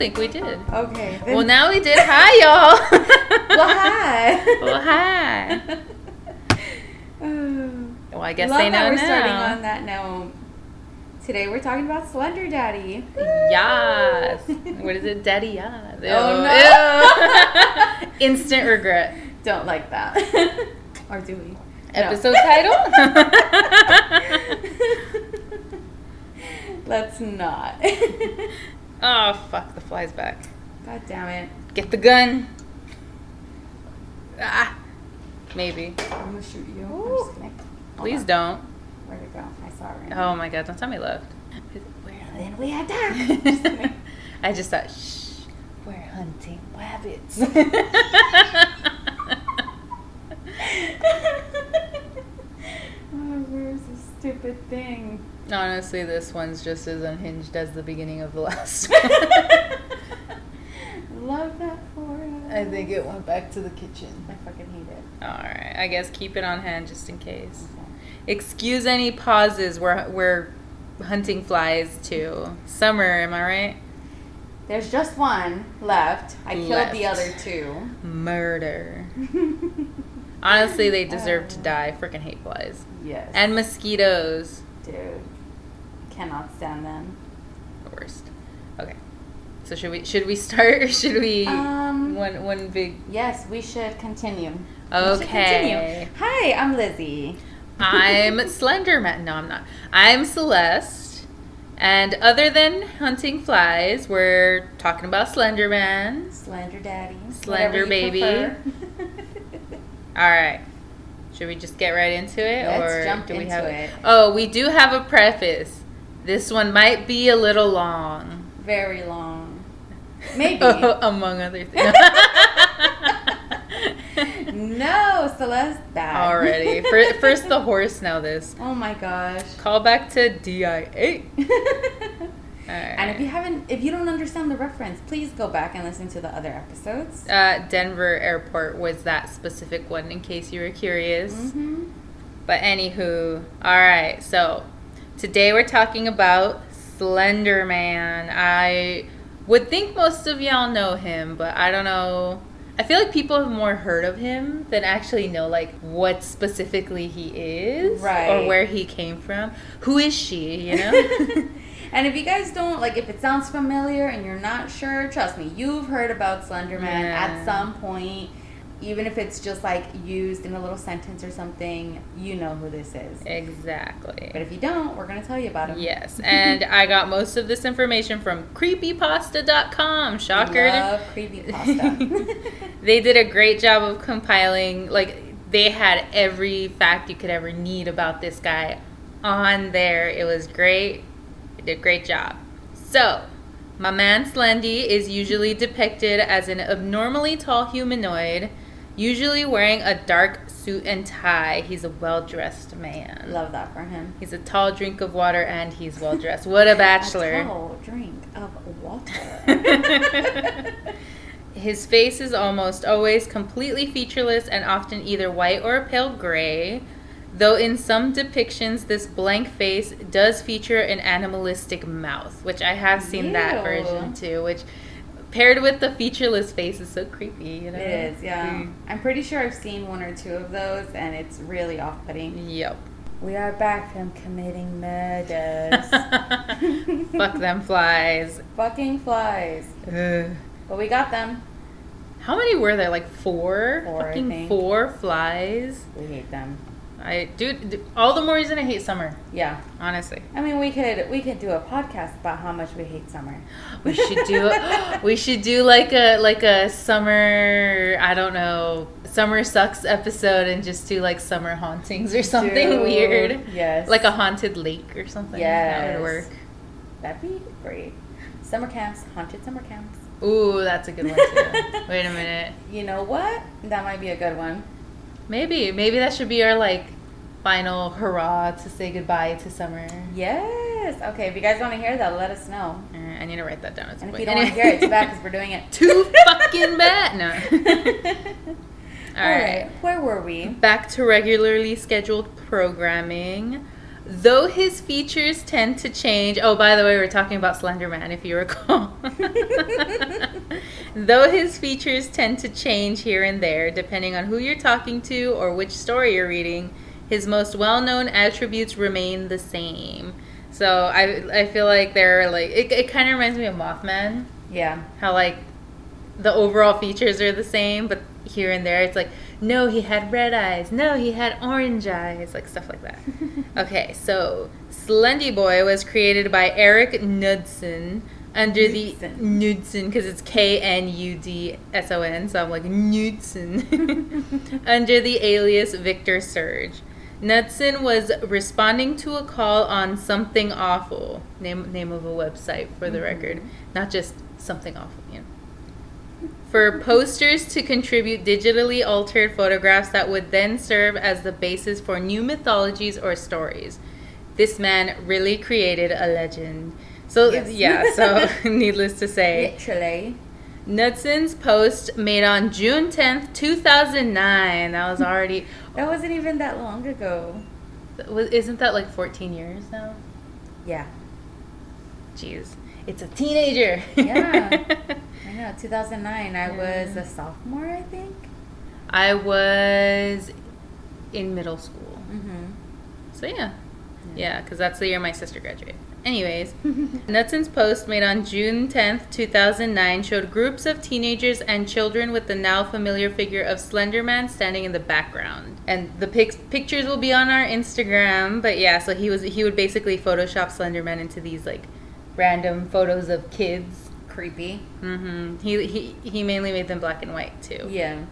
think we did. Okay. Well, now we did. Hi, y'all. Well, hi. well, hi. Oh. Well, I guess Love they know that we're now. starting on that note. Today we're talking about Slender Daddy. Yes. what is it? Daddy yes. Oh, Ew. Instant regret. Don't like that. or do we? Episode title? Let's not. Oh, fuck. The fly's back. God damn it. Get the gun. Ah. Maybe. I'm gonna shoot you. I'm Ooh. just kidding. Hold Please on. don't. Where'd it go? I saw it right Oh my god, don't tell me left. Then we attack. Just kidding. I just thought, shh, we're hunting rabbits. oh, where's this stupid thing? Honestly, this one's just as unhinged as the beginning of the last one. Love that for us. I think it went back to the kitchen. I fucking hate it. Alright, I guess keep it on hand just in case. Excuse any pauses. We're, we're hunting flies too. Summer, am I right? There's just one left. I killed the other two. Murder. Honestly, they deserve to uh, die. Freaking hate flies. yes. And mosquitoes. dude, cannot stand them. The worst. Okay. So should we should we start or should we Um, one one big Yes, we should continue. We should Okay. continue. Hi, I'm Lizzie. I'm Slenderman. No, I'm not. I'm Celeste. And other than hunting flies, we're talking about Slenderman. Slender Daddy. Slender baby. All right. Should we just get right into it, Let's or jump do we have? it. Oh, we do have a preface. This one might be a little long, Very long. Maybe. among other things. no, Celeste bad. Already. Fir- First the horse, now this. Oh my gosh. Call back to DIA. And if you haven't, if you don't understand the reference, please go back and listen to the other episodes. Uh, Denver Airport was that specific one, in case you were curious. Mm-hmm. But anywho, all right. So today we're talking about Slender Man. I would think most of y'all know him, but I don't know. I feel like people have more heard of him than actually know like what specifically he is, Right. Or where he came from. Who is she? You know. and if you guys don't like, if it sounds familiar and you're not sure, trust me, you've heard about Slenderman Yeah. at some point. Even if it's just like used in a little sentence or something, you know who this is. exactly. But if you don't, we're gonna tell you about him. Yes, and I got most of this information from creepypasta.com. Shocker. Love creepypasta. they did a great job of compiling, like, they had every fact you could ever need about this guy on there. It was great. They did a great job. So, my man Slendy is usually depicted as an abnormally tall humanoid, usually wearing a dark suit and tie. He's a well dressed man. Love that for him. He's a tall drink of water and he's well dressed. What a bachelor. A tall drink of water. His face is almost always completely featureless and often either white or a pale gray. Though in some depictions, this blank face does feature an animalistic mouth, which I have seen that version too, which paired with the featureless face is so creepy, you know? It is, yeah. Mm. I'm pretty sure I've seen one or two of those, and it's really off-putting. Yep. We are back from committing murders. Fuck them flies. Fucking flies. Ugh. But we got them. How many were there? Like four? Four, I Fucking think. four flies. We hate them. I do all the more reason I hate summer. Yeah. Honestly, I mean, we could we could do a podcast about how much we hate summer. we should do we should do like a like a summer I don't know summer sucks episode and just do like summer hauntings or something Dude, weird. Yes. Like a haunted lake or something. that would work. That'd be great. Summer camps, haunted summer camps. Ooh, that's a good one too. Wait a minute. You know what? That might be a good one. Maybe maybe that should be our like final hurrah to say goodbye to summer. Yes. Okay. If you guys want to hear that, let us know. Alright, I need to write that down. at some And if you don't want to hear it, it's bad because we're doing it. Too fucking bad. No. All right. Where were we? Back to regularly scheduled programming. Though his features tend to change. Oh, by the way, we're talking about Slender Man, if you recall. Though his features tend to change here and there, depending on who you're talking to or which story you're reading, his most well known attributes remain the same. So I, I feel like they're like, it, it kind of reminds me of Mothman. Yeah. How, like, the overall features are the same, but here and there it's like, no, he had red eyes. No, he had orange eyes. Like stuff like that. okay, so Slendy Boy was created by Eric Knudsen under the Knudsen because it's K N U D S O N. So I'm like Knudsen under the alias Victor Surge. Knudsen was responding to a call on Something Awful, name name of a website for the mm-hmm. record, not just Something Awful, for posters to contribute digitally altered photographs that would then serve as the basis for new mythologies or stories. This man really created a legend. So yes. yeah, so needless to say, literally. Knudsen's post made on June 10th, 2009. That was already That wasn't even that long ago. Isn't that like 14 years now? Yeah. Jeez. It's a teenager. Yeah. I know, 2009. I was a sophomore, I think. I was in middle school. Mm-hmm. So yeah, yeah, because that's the year my sister graduated. Anyways, Nutson's post made on June 10th, 2009 showed groups of teenagers and children with the now familiar figure of Slenderman standing in the background. And the pic- pictures will be on our Instagram, but yeah, so he was he would basically photoshop Slenderman into these like random photos of kids creepy. Mm-hmm. He, he he mainly made them black and white too. Yeah.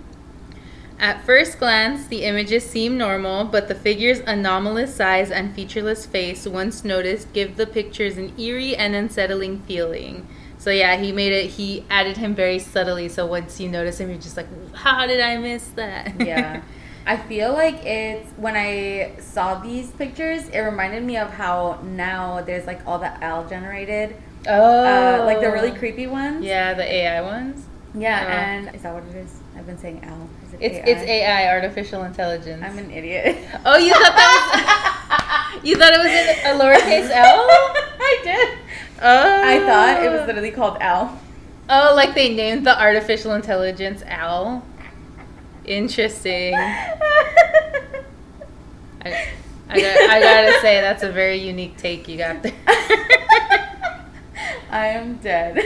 At first glance, the images seem normal, but the figure's anomalous size and featureless face, once noticed, give the pictures an eerie and unsettling feeling. So yeah, he made it. He added him very subtly. So once you notice him, you're just like, "How did I miss that?" Yeah. I feel like it's when I saw these pictures, it reminded me of how now there's like all the L generated Oh, uh, like the really creepy ones. Yeah, the AI ones. Yeah, oh. and is that what it is? I've been saying L. It it's AI? it's AI, artificial intelligence. I'm an idiot. Oh, you thought that was you thought it was a lowercase L? I did. Oh, I thought it was literally called Al. Oh, like they named the artificial intelligence Al. Interesting. I, I, got, I gotta say that's a very unique take you got there. I am dead.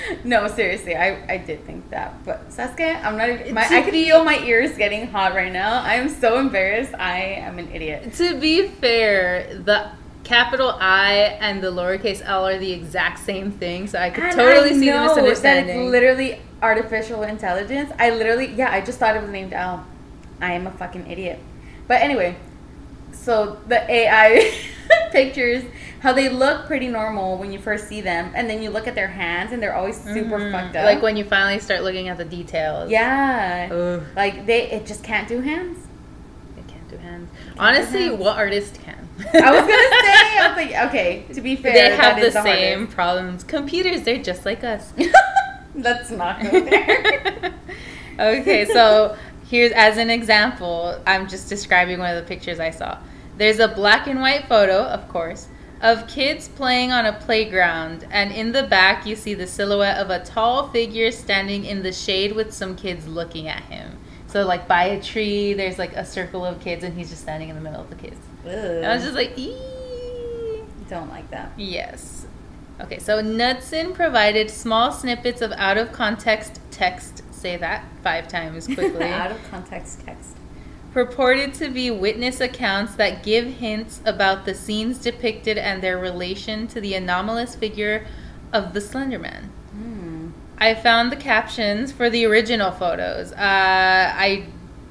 no, seriously, I, I did think that. But Sasuke, I'm not even. My, I could feel my ears getting hot right now. I am so embarrassed. I am an idiot. To be fair, the capital I and the lowercase l are the exact same thing, so I could and totally I see the misunderstanding. That it's literally artificial intelligence. I literally, yeah, I just thought it was named L. I am a fucking idiot. But anyway, so the AI pictures how they look pretty normal when you first see them, and then you look at their hands and they're always super mm-hmm. fucked up. Like when you finally start looking at the details. Yeah. Ugh. Like they, it just can't do hands. It can't do hands. Can't Honestly, do hands. what artist can? I was gonna say, I was like, okay. To be fair, they have the, the same hardest. problems. Computers, they're just like us. Let's not go there. okay, so here's as an example. I'm just describing one of the pictures I saw. There's a black and white photo, of course, of kids playing on a playground, and in the back you see the silhouette of a tall figure standing in the shade with some kids looking at him. So like by a tree, there's like a circle of kids, and he's just standing in the middle of the kids. I was just like, Eee. don't like that. Yes. Okay, so Knudsen provided small snippets of out of context text. Say that five times quickly. out of context text purported to be witness accounts that give hints about the scenes depicted and their relation to the anomalous figure of the Slenderman. Mm. I found the captions for the original photos. Uh, I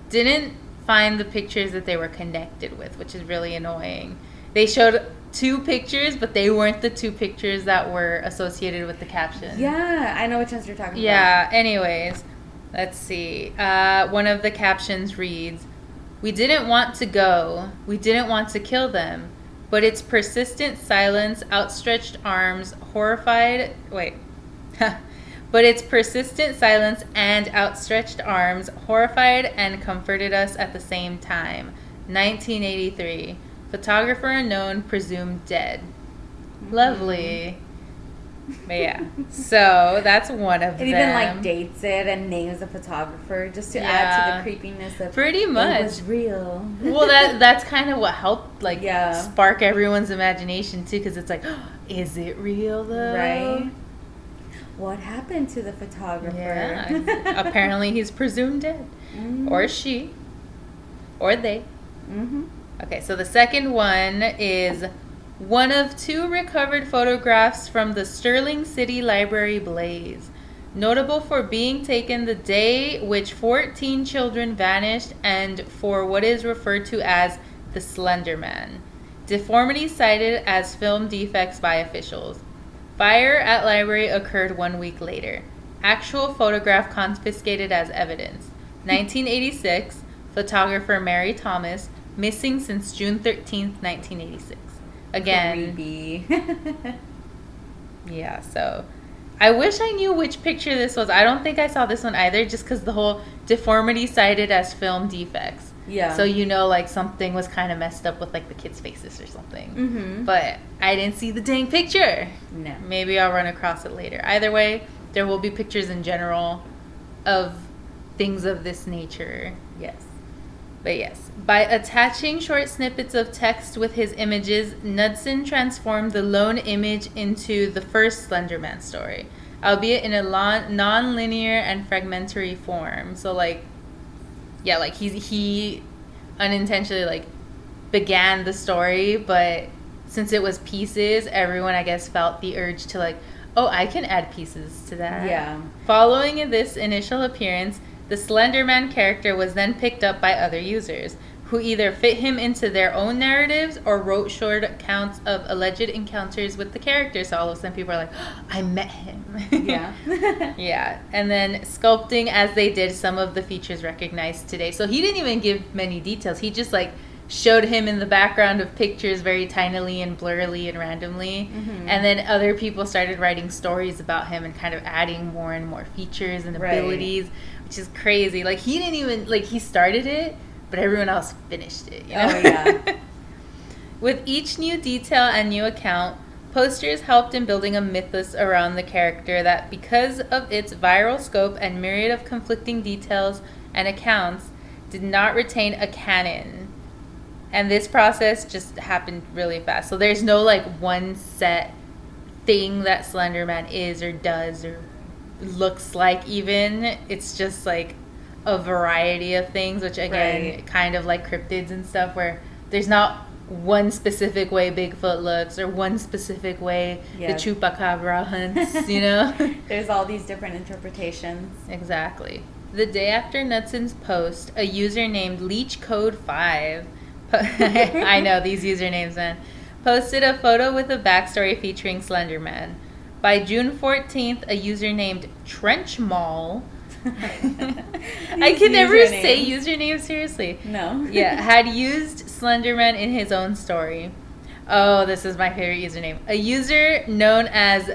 didn't find the pictures that they were connected with, which is really annoying. They showed two pictures, but they weren't the two pictures that were associated with the caption. Yeah, I know which ones you're talking yeah, about. Yeah, anyways, let's see. Uh, one of the captions reads we didn't want to go. We didn't want to kill them. But its persistent silence, outstretched arms, horrified. Wait. but its persistent silence and outstretched arms horrified and comforted us at the same time. 1983. Photographer unknown, presumed dead. Lovely. Mm-hmm. But yeah, so that's one of It them. even like dates it and names the photographer just to add to the creepiness of Pretty It much. was real. well, that that's kind of what helped like Yeah. spark everyone's imagination too, because it's like, is it real though? right. What happened to the photographer? Yeah. Apparently, he's presumed dead, Mhm. or she, or they. Mhm. Okay, so the second one is one of two recovered photographs from the Sterling City Library blaze, notable for being taken the day which 14 children vanished and for what is referred to as the Slender Man. Deformity cited as film defects by officials. Fire at library occurred one week later. Actual photograph confiscated as evidence. 1986, photographer Mary Thomas, missing since June 13th, 1986. Again, Creepy. yeah, so I wish I knew which picture this was. I don't think I saw this one either, just because the whole deformity cited as film defects. Yeah. So you know, like something was kind of messed up with like the kids' faces or something. Mhm. But I didn't see the dang picture. no. Maybe I'll run across it later. Either way, there will be pictures in general of things of this nature. Yes. But yes, by attaching short snippets of text with his images, Knudsen transformed the lone image into the first Slenderman story, albeit in a non-linear and fragmentary form. So like, yeah, like he's he unintentionally like began the story, but since it was pieces, everyone I guess felt the urge to like, oh, I can add pieces to that. Yeah. Following this initial appearance, the Slenderman character was then picked up by other users, who either fit him into their own narratives or wrote short accounts of alleged encounters with the character. So all of a sudden people are like, oh, I met him. Yeah. yeah. And then sculpting as they did some of the features recognized today. So he didn't even give many details. He just like showed him in the background of pictures very tinily and blurrily and randomly. Mhm. And then other people started writing stories about him and kind of adding more and more features and Right. abilities, which is crazy. Like he didn't even like he started it, but everyone else finished it. You know? Oh, yeah. With each new detail and new account, posters helped in building a mythos around the character that, because of its viral scope and myriad of conflicting details and accounts, did not retain a canon. And this process just happened really fast. So there's no like one set thing that Slenderman is or does or looks like, even. It's just like a variety of things, which again, Right. kind of like cryptids and stuff, where there's not one specific way Bigfoot looks or one specific way Yeah. the chupacabra hunts, you know? There's all these different interpretations. exactly. The day after Nutson's post, a user named LeechCode5, po- I know these usernames, man, posted a photo with a backstory featuring Slenderman. By June 14th, a user named Trenchmall. I can never say username seriously. No. yeah, had used Slenderman in his own story. Oh, this is my favorite username. A user known as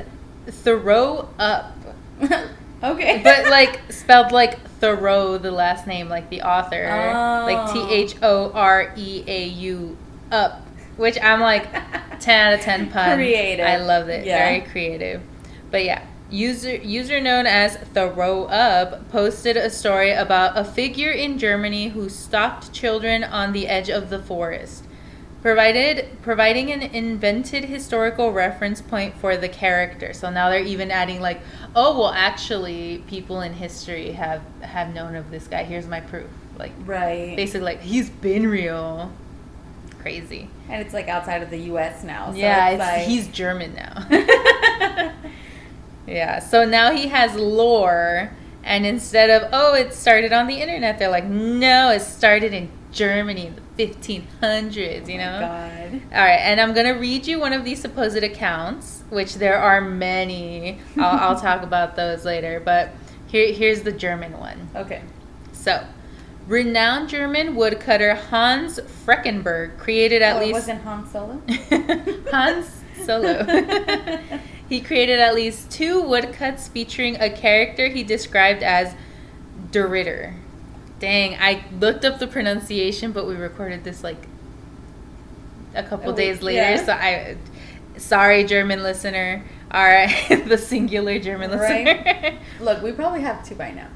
Thoreau Up. okay. But like spelled like Thoreau, the last name, like the author. Oh. Like T H O R E A U up. Which I'm like 10 out of 10 pun. Creative. I love it. Yeah. Very creative. But yeah, user user known as Thoreau Up posted a story about a figure in Germany who stalked children on the edge of the forest. Provided providing an invented historical reference point for the character. So now they're even adding like, oh well actually people in history have have known of this guy. Here's my proof. Like right. basically like he's been real. Crazy. and it's like outside of the U.S. now. So yeah, it's it's, like... he's German now. yeah, so now he has lore, and instead of oh, it started on the internet, they're like, no, it started in Germany in the 1500s. You Oh know. God. All right, and I'm gonna read you one of these supposed accounts, which there are many. I'll, I'll talk about those later, but here, here's the German one. Okay. So, renowned German woodcutter Hans Freckenberg created at oh, it least wasn't Han Solo. Hans Solo. he created at least two woodcuts featuring a character he described as Der Ritter. Dang, I looked up the pronunciation, but we recorded this like a couple Oh, days later. yeah. So I, sorry, German listener. All right, the singular German Right. listener. Look, we probably have two by now.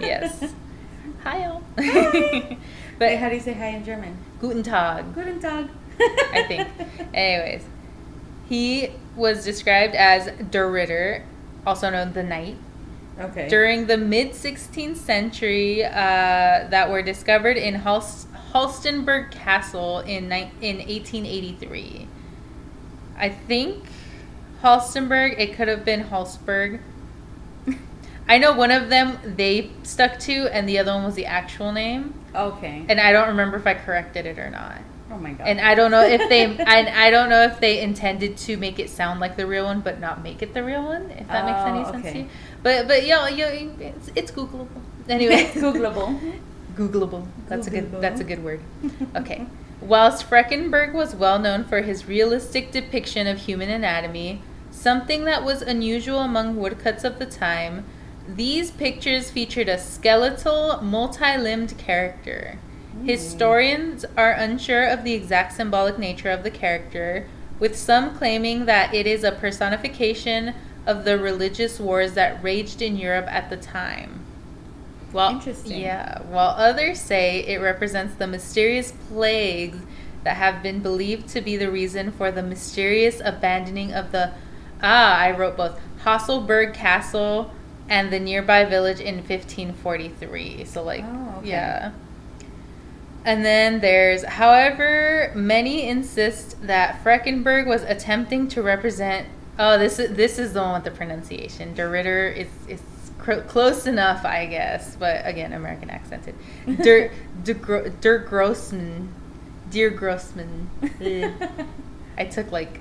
yes. Hi, all. Hi. but Wait, how do you say hi in German? Guten Tag. Guten Tag. I think. Anyways, he was described as Der Ritter, also known the Knight, Okay. during the mid 16th century uh, that were discovered in Hals- Halstenberg Castle in, ni- in 1883. I think Halstenberg, it could have been Halsberg. I know one of them they stuck to, and the other one was the actual name. okay. And I don't remember if I corrected it or not. Oh my god. And I don't know if they, I, I don't know if they intended to make it sound like the real one, but not make it the real one. If that makes any Oh, sense to you. But but yo yo, it's, it's Googleable. Anyway, Googleable. Googleable. That's a good. That's a good word. Okay. Whilst Freckenberg was well known for his realistic depiction of human anatomy, something that was unusual among woodcuts of the time, these pictures featured a skeletal, multi-limbed character. Historians are unsure of the exact symbolic nature of the character, with some claiming that it is a personification of the religious wars that raged in Europe at the time. While, Interesting. Yeah, while others say it represents the mysterious plagues that have been believed to be the reason for the mysterious abandoning of the ah, I wrote both Hasselberg Castle and the nearby village in 1543. So like, Oh, okay. yeah. And then there's, however, many insist that Freckenberg was attempting to represent. Oh, this is this is the one with the pronunciation. Der Ritter is is cr- close enough, I guess, but again, American accented. Der Der, Gro- Der Grossman, Dear Grossman. I took like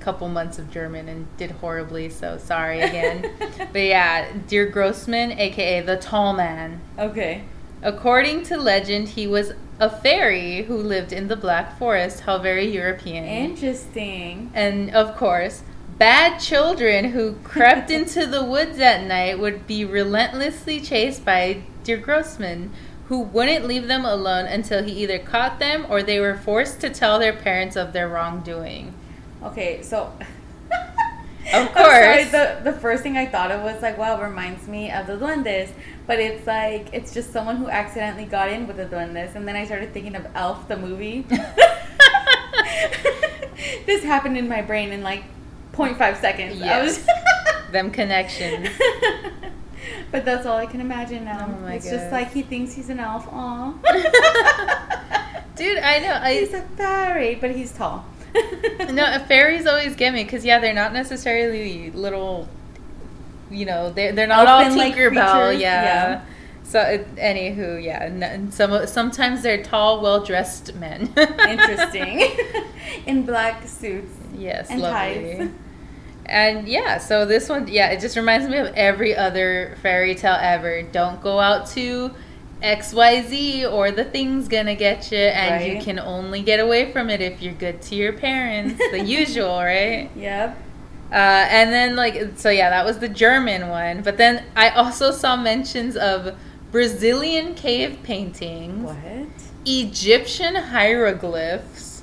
a couple months of German and did horribly, so sorry again. but yeah, Dear Grossman, aka the Tall Man. okay. According to legend, he was a fairy who lived in the Black Forest, how very European. Interesting. and of course, bad children who crept into the woods at night would be relentlessly chased by Dear Grossman, who wouldn't leave them alone until he either caught them or they were forced to tell their parents of their wrongdoing. Okay, so. Of I'm sorry, course. the, the first thing I thought of was like, wow, reminds me of the duendes. But it's like, it's just someone who accidentally got in with the duendes. And then I started thinking of Elf, the movie. this happened in my brain in like 0.5 seconds. Was- Them connections. but that's all I can imagine now. Oh it's just like he thinks he's an elf. Aw. Dude, I know. I, he's a fairy, but he's tall. No, fairies always get me because yeah, they're not necessarily little. You know, they're they're not all Tinkerbell. creatures, Yeah. yeah. So, it, anywho, yeah, n- and some sometimes they're tall, well dressed men. Interesting. in black suits. yes, And lovely. ties. And yeah, so this one, yeah, it just reminds me of every other fairy tale ever. Don't go out to XYZ or the thing's gonna get you, and you can only get away from it if you're good to your parents. the usual, right? Yep. Uh, and then like so yeah that was the german one but then i also saw mentions of brazilian cave paintings What? egyptian hieroglyphs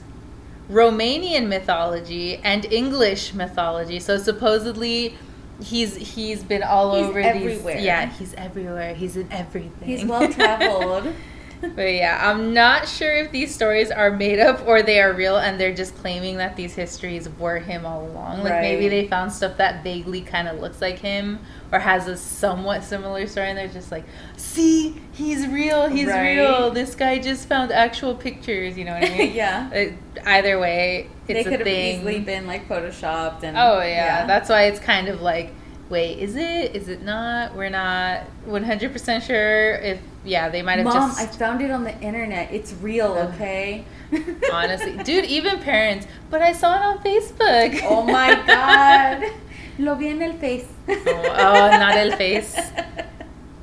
romanian mythology and english mythology so supposedly he's he's been all He's over everywhere. these yeah he's everywhere he's in everything He's well traveled. but yeah, I'm not sure if these stories are made up or they are real and they're just claiming that these histories were him all along. Like maybe they found stuff that vaguely kind of looks like him or has a somewhat similar story and they're just like, see, he's real, he's Right. real. This guy just found actual pictures, you know what I mean? yeah. It- either way, it's They could a have thing. easily been like photoshopped and Oh yeah. that's why it's kind of like, wait, is it? Is it not? We're not 100% sure if yeah, they might have Mom, just I found it on the internet. It's real, okay? Honestly, dude, even parents. But I saw it on Facebook. oh my god. Lo vi en el face. Oh, oh, not el face.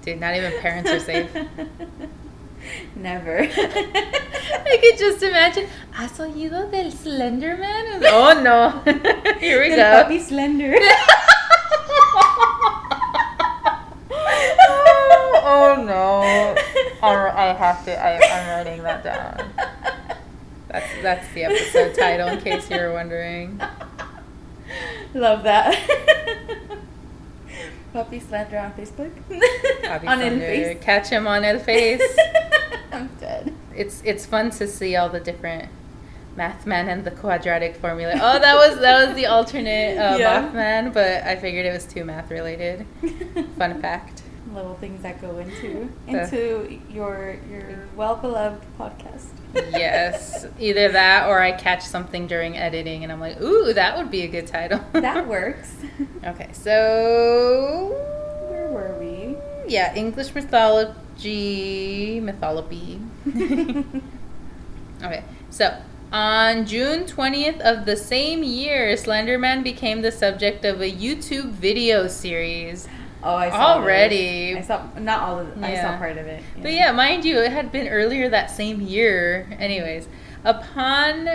Dude, not even parents are safe. Never. I could just imagine. ¿Has oído del Slenderman? Oh no. Here we Del go. Papi Slender. oh no. All right, I have to. I, I'm writing that down. That's that's the episode title, in case you were wondering. Love that. Puppy slander on Facebook. Bobby on Thunder. Face. Catch him on El Face. I'm dead. it's it's fun to see all the different Mathman and the quadratic formula. Oh, that was that was the alternate uh, Yeah. Mothman, but I figured it was too math related. Fun fact. Little things that go into The- into your your well beloved podcast. Yes, either that or I catch something during editing and I'm like, ooh, that would be a good title. that works. Okay, so Where were we? yeah, English mythology, mythology. okay, so on June 20th of the same year, Slenderman became the subject of a YouTube video series. Oh, I saw Already. this. I saw not all of it. I saw part of it. But yeah, mind you, it had been earlier that same year. Anyways, upon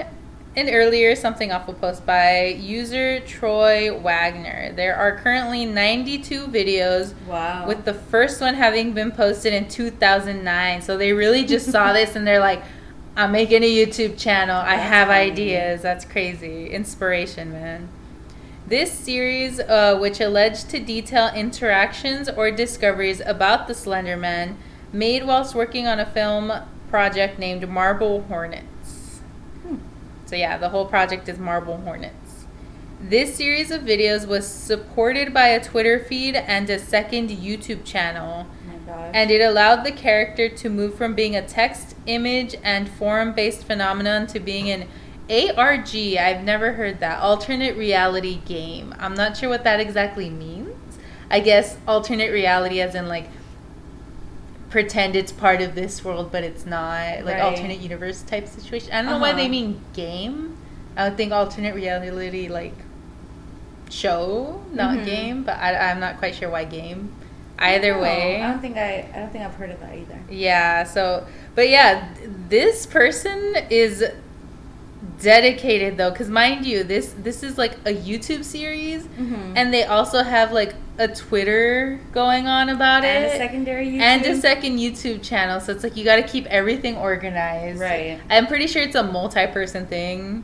an earlier something awful post by user Troy Wagner, there are currently 92 videos Wow. with the first one having been posted in 2009. So they really just saw this and they're like, I'm making a YouTube channel. I have ideas. That's crazy. Inspiration, man. This series, uh, which alleged to detail interactions or discoveries about the Slender Man, made whilst working on a film project named Marble Hornets. Hmm. So, yeah, the whole project is Marble Hornets. This series of videos was supported by a Twitter feed and a second YouTube channel, And it allowed the character to move from being a text, image, and forum based phenomenon to being an ARG. I've never heard that. Alternate reality game. I'm not sure what that exactly means. I guess alternate reality, as in like pretend it's part of this world, but it's not. Like Right. alternate universe type situation. I don't know why Uh-huh. they mean game. I would think alternate reality, like show, not Mhm. game, but I, I'm not quite sure why game. Either No, way. I don't think I. I don't think I've heard of that either. Yeah, so but yeah, this person is dedicated though cuz mind you, this this is like a YouTube series Mm-hmm. and they also have like a Twitter going on about it. and it a secondary YouTube. and a second YouTube channel. So it's like you got to keep everything organized. Right. I'm pretty sure it's a multi-person thing.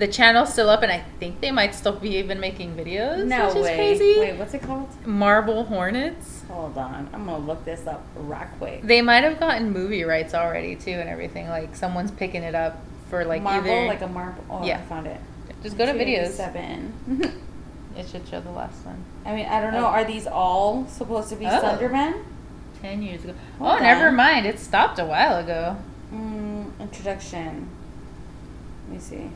The channel's still up and I think they might still be even making videos, No which is way. crazy. Wait, what's it called? Marble Hornets. Hold on. I'm gonna look this up right quick. They might have gotten movie rights already too, and everything. Like someone's picking it up for like marble, either. like a marble. Oh, Yeah. I found it. just go to videos. Seven. It should show the last one. I mean, I don't know. Oh. are these all supposed to be Oh. Slenderman? Ten years ago. Hold oh, never mind. It stopped a while ago. Mm, introduction. Let me see.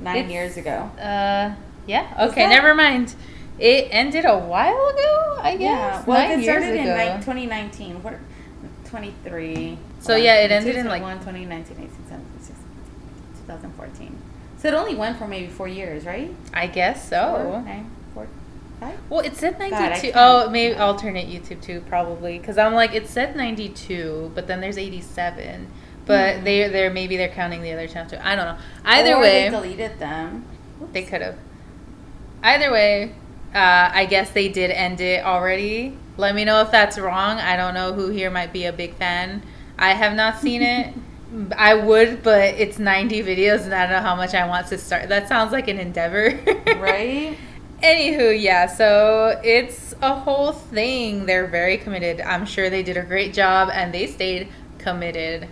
Nine It's- years ago. Uh, yeah. Okay, never mind. It ended a while ago. I guess. Yeah. Well, Nine it started in ni- 2019. What? 23. So, yeah, it ended in, 2021, like- 2019, 18, 17, 16, 2014. So it only went for maybe four years, right? I guess Four, so. nine, four, five? Well, it said I 92. can't- oh, maybe alternate YouTube too, probably. Because I'm like, it said 92, but then there's 87. But Hmm. they, they're maybe they're counting the other channel too. I don't know. Either Or way, they deleted them. They could have. Either way, uh, I guess they did end it already. Let me know if that's wrong. I don't know who here might be a big fan. I have not seen it. I would, but it's 90 videos and I don't know how much I want to start. That sounds like an endeavor. Right? Anywho, yeah, so it's a whole thing. They're very committed. I'm sure they did a great job and they stayed committed.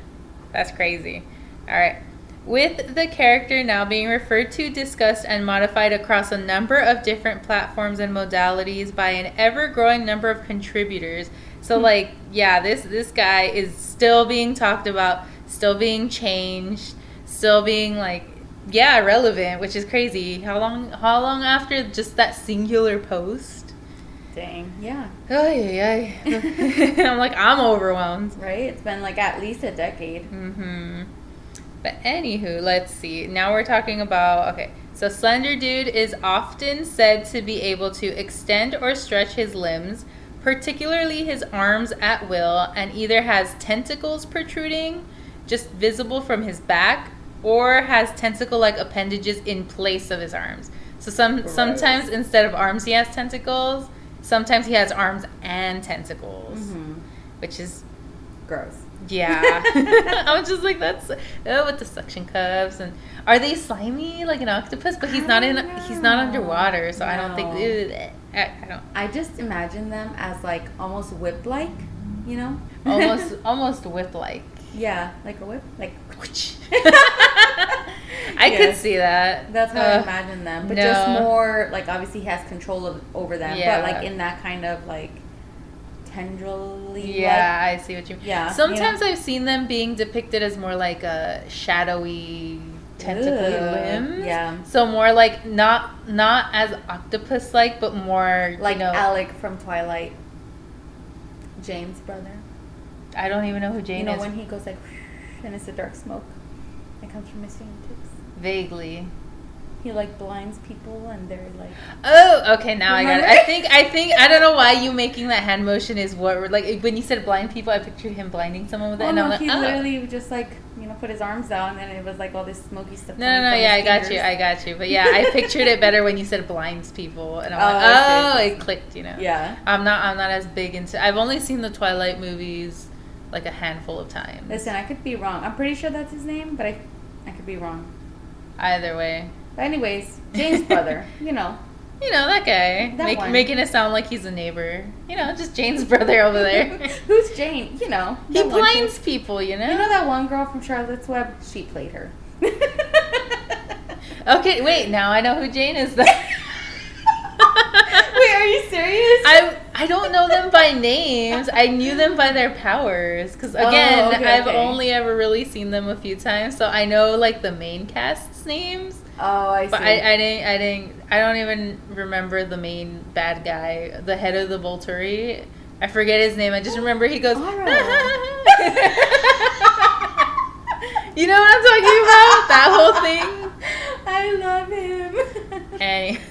That's crazy. All right. With the character now being referred to, discussed, and modified across a number of different platforms and modalities by an ever growing number of contributors. So, hmm. like, yeah, this this guy is still being talked about, still being changed, still being like, yeah, relevant, which is crazy. How long? How long after just that singular post? Dang. Yeah. I'm like, I'm overwhelmed. Right? It's been like at least a decade. hmm But anywho, let's see. Now we're talking about okay. So Slender Dude is often said to be able to extend or stretch his limbs, particularly his arms at will, and either has tentacles protruding, just visible from his back, or has tentacle-like appendages in place of his arms. So some Gross. sometimes instead of arms he has tentacles. Sometimes he has arms and tentacles, Mm-hmm. which is Gross. Yeah. I was just like, that's oh, with the suction cups and are they slimy like an octopus? But he's not in. He's not underwater, so I don't think. Ew, I, I don't. I just imagine them as like almost whip like, you know? Almost, almost whip like. Yeah, like a whip. Like I could see that. That's how I imagine them. But no. just more like obviously he has control of, over them, Yeah. but like in that kind of like tendrily Yeah, I see what you. Mean. Yeah, Sometimes you I've seen them being depicted as more like a shadowy, tentacly limbs. yeah. So more like not not as octopus like, but more like you know. Alec from Twilight. Jane's brother. I don't even know who Jane is. you know is. when he goes like and it's a dark smoke that comes from his fingertips. Vaguely. He like blinds people and they're like Oh, okay. Now I got it. I think I think I don't know why you making that hand motion is what like when you said blind people, I pictured him blinding someone with it, and no, I'm like, he oh. literally just like you know put his arms down and it was like all this smoky stuff. No, no, no. Yeah, I got you. I got you. But yeah, I pictured it better when you said blinds people, and I'm Oh, like, oh, okay. it clicked. You know. Yeah. I'm not. I'm not as big into. I've only seen the Twilight movies like a handful of times. Listen, I could be wrong. I'm pretty sure that's his name, but I I could be wrong. Either way, But anyways, Jane's brother, you know. you know that guy That make, one. making it sound like he's a neighbor. You know, just Jane's brother over there. Who's Jane? You know. he blinds people. You know. You know that one girl from Charlotte's Web? She played her. Okay, wait. Now I know who Jane is. Though. Wait, are you serious? I I don't know them by names. I knew them by their powers because Oh, again, okay, I've okay. only ever really seen them a few times, so I know like the main cast's names. oh, I see. But I, I didn't I didn't I don't even remember the main bad guy, the head of the Volturi. I forget his name. I just remember he goes. You know what I'm talking about? That whole thing. I love him. Any-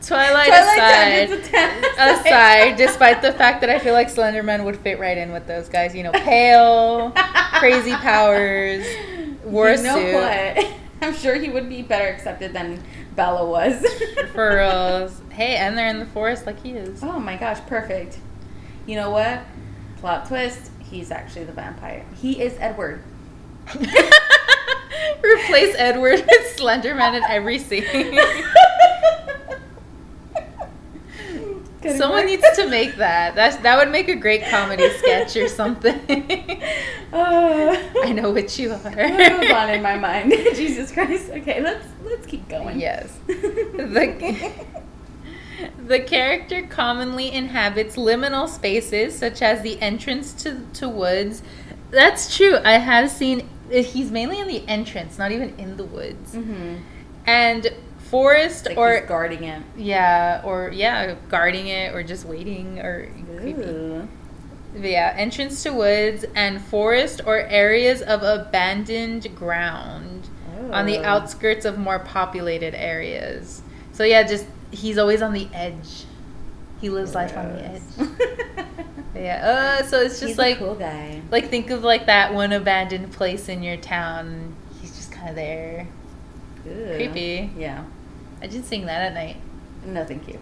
Twilight, Twilight aside, attempt aside, despite the fact that I feel like Slenderman would fit right in with those guys, you know, pale, crazy powers, a you know suit. what? I'm sure he would be better accepted than Bella was. For reals. Hey, and they're in the forest like he is. Oh my gosh, perfect. You know what? Plot twist. He's actually the vampire. He is Edward. Replace Edward with Slenderman in every scene. Someone needs to make that. That's, that would make a great comedy sketch or something. Oh. I know what you are. What goes on in my mind? Jesus Christ. Okay, let's let's keep going. Yes. The, the character commonly inhabits liminal spaces, such as the entrance to, to woods. That's true. I have seen. He's mainly in the entrance, not even in the woods. mm-hmm. And forest Like or he's guarding it. yeah, or yeah, guarding it or just waiting or creepy. Yeah, entrance to woods and forest or areas of abandoned ground on the outskirts of more populated areas. So yeah, just he's always on the edge. He lives life on the edge. Yeah. Uh, so it's just He's like a cool guy. like think of like that one abandoned place in your town. He's just kind of there. Ooh. Creepy. Yeah. I just sing that at night No, thank you.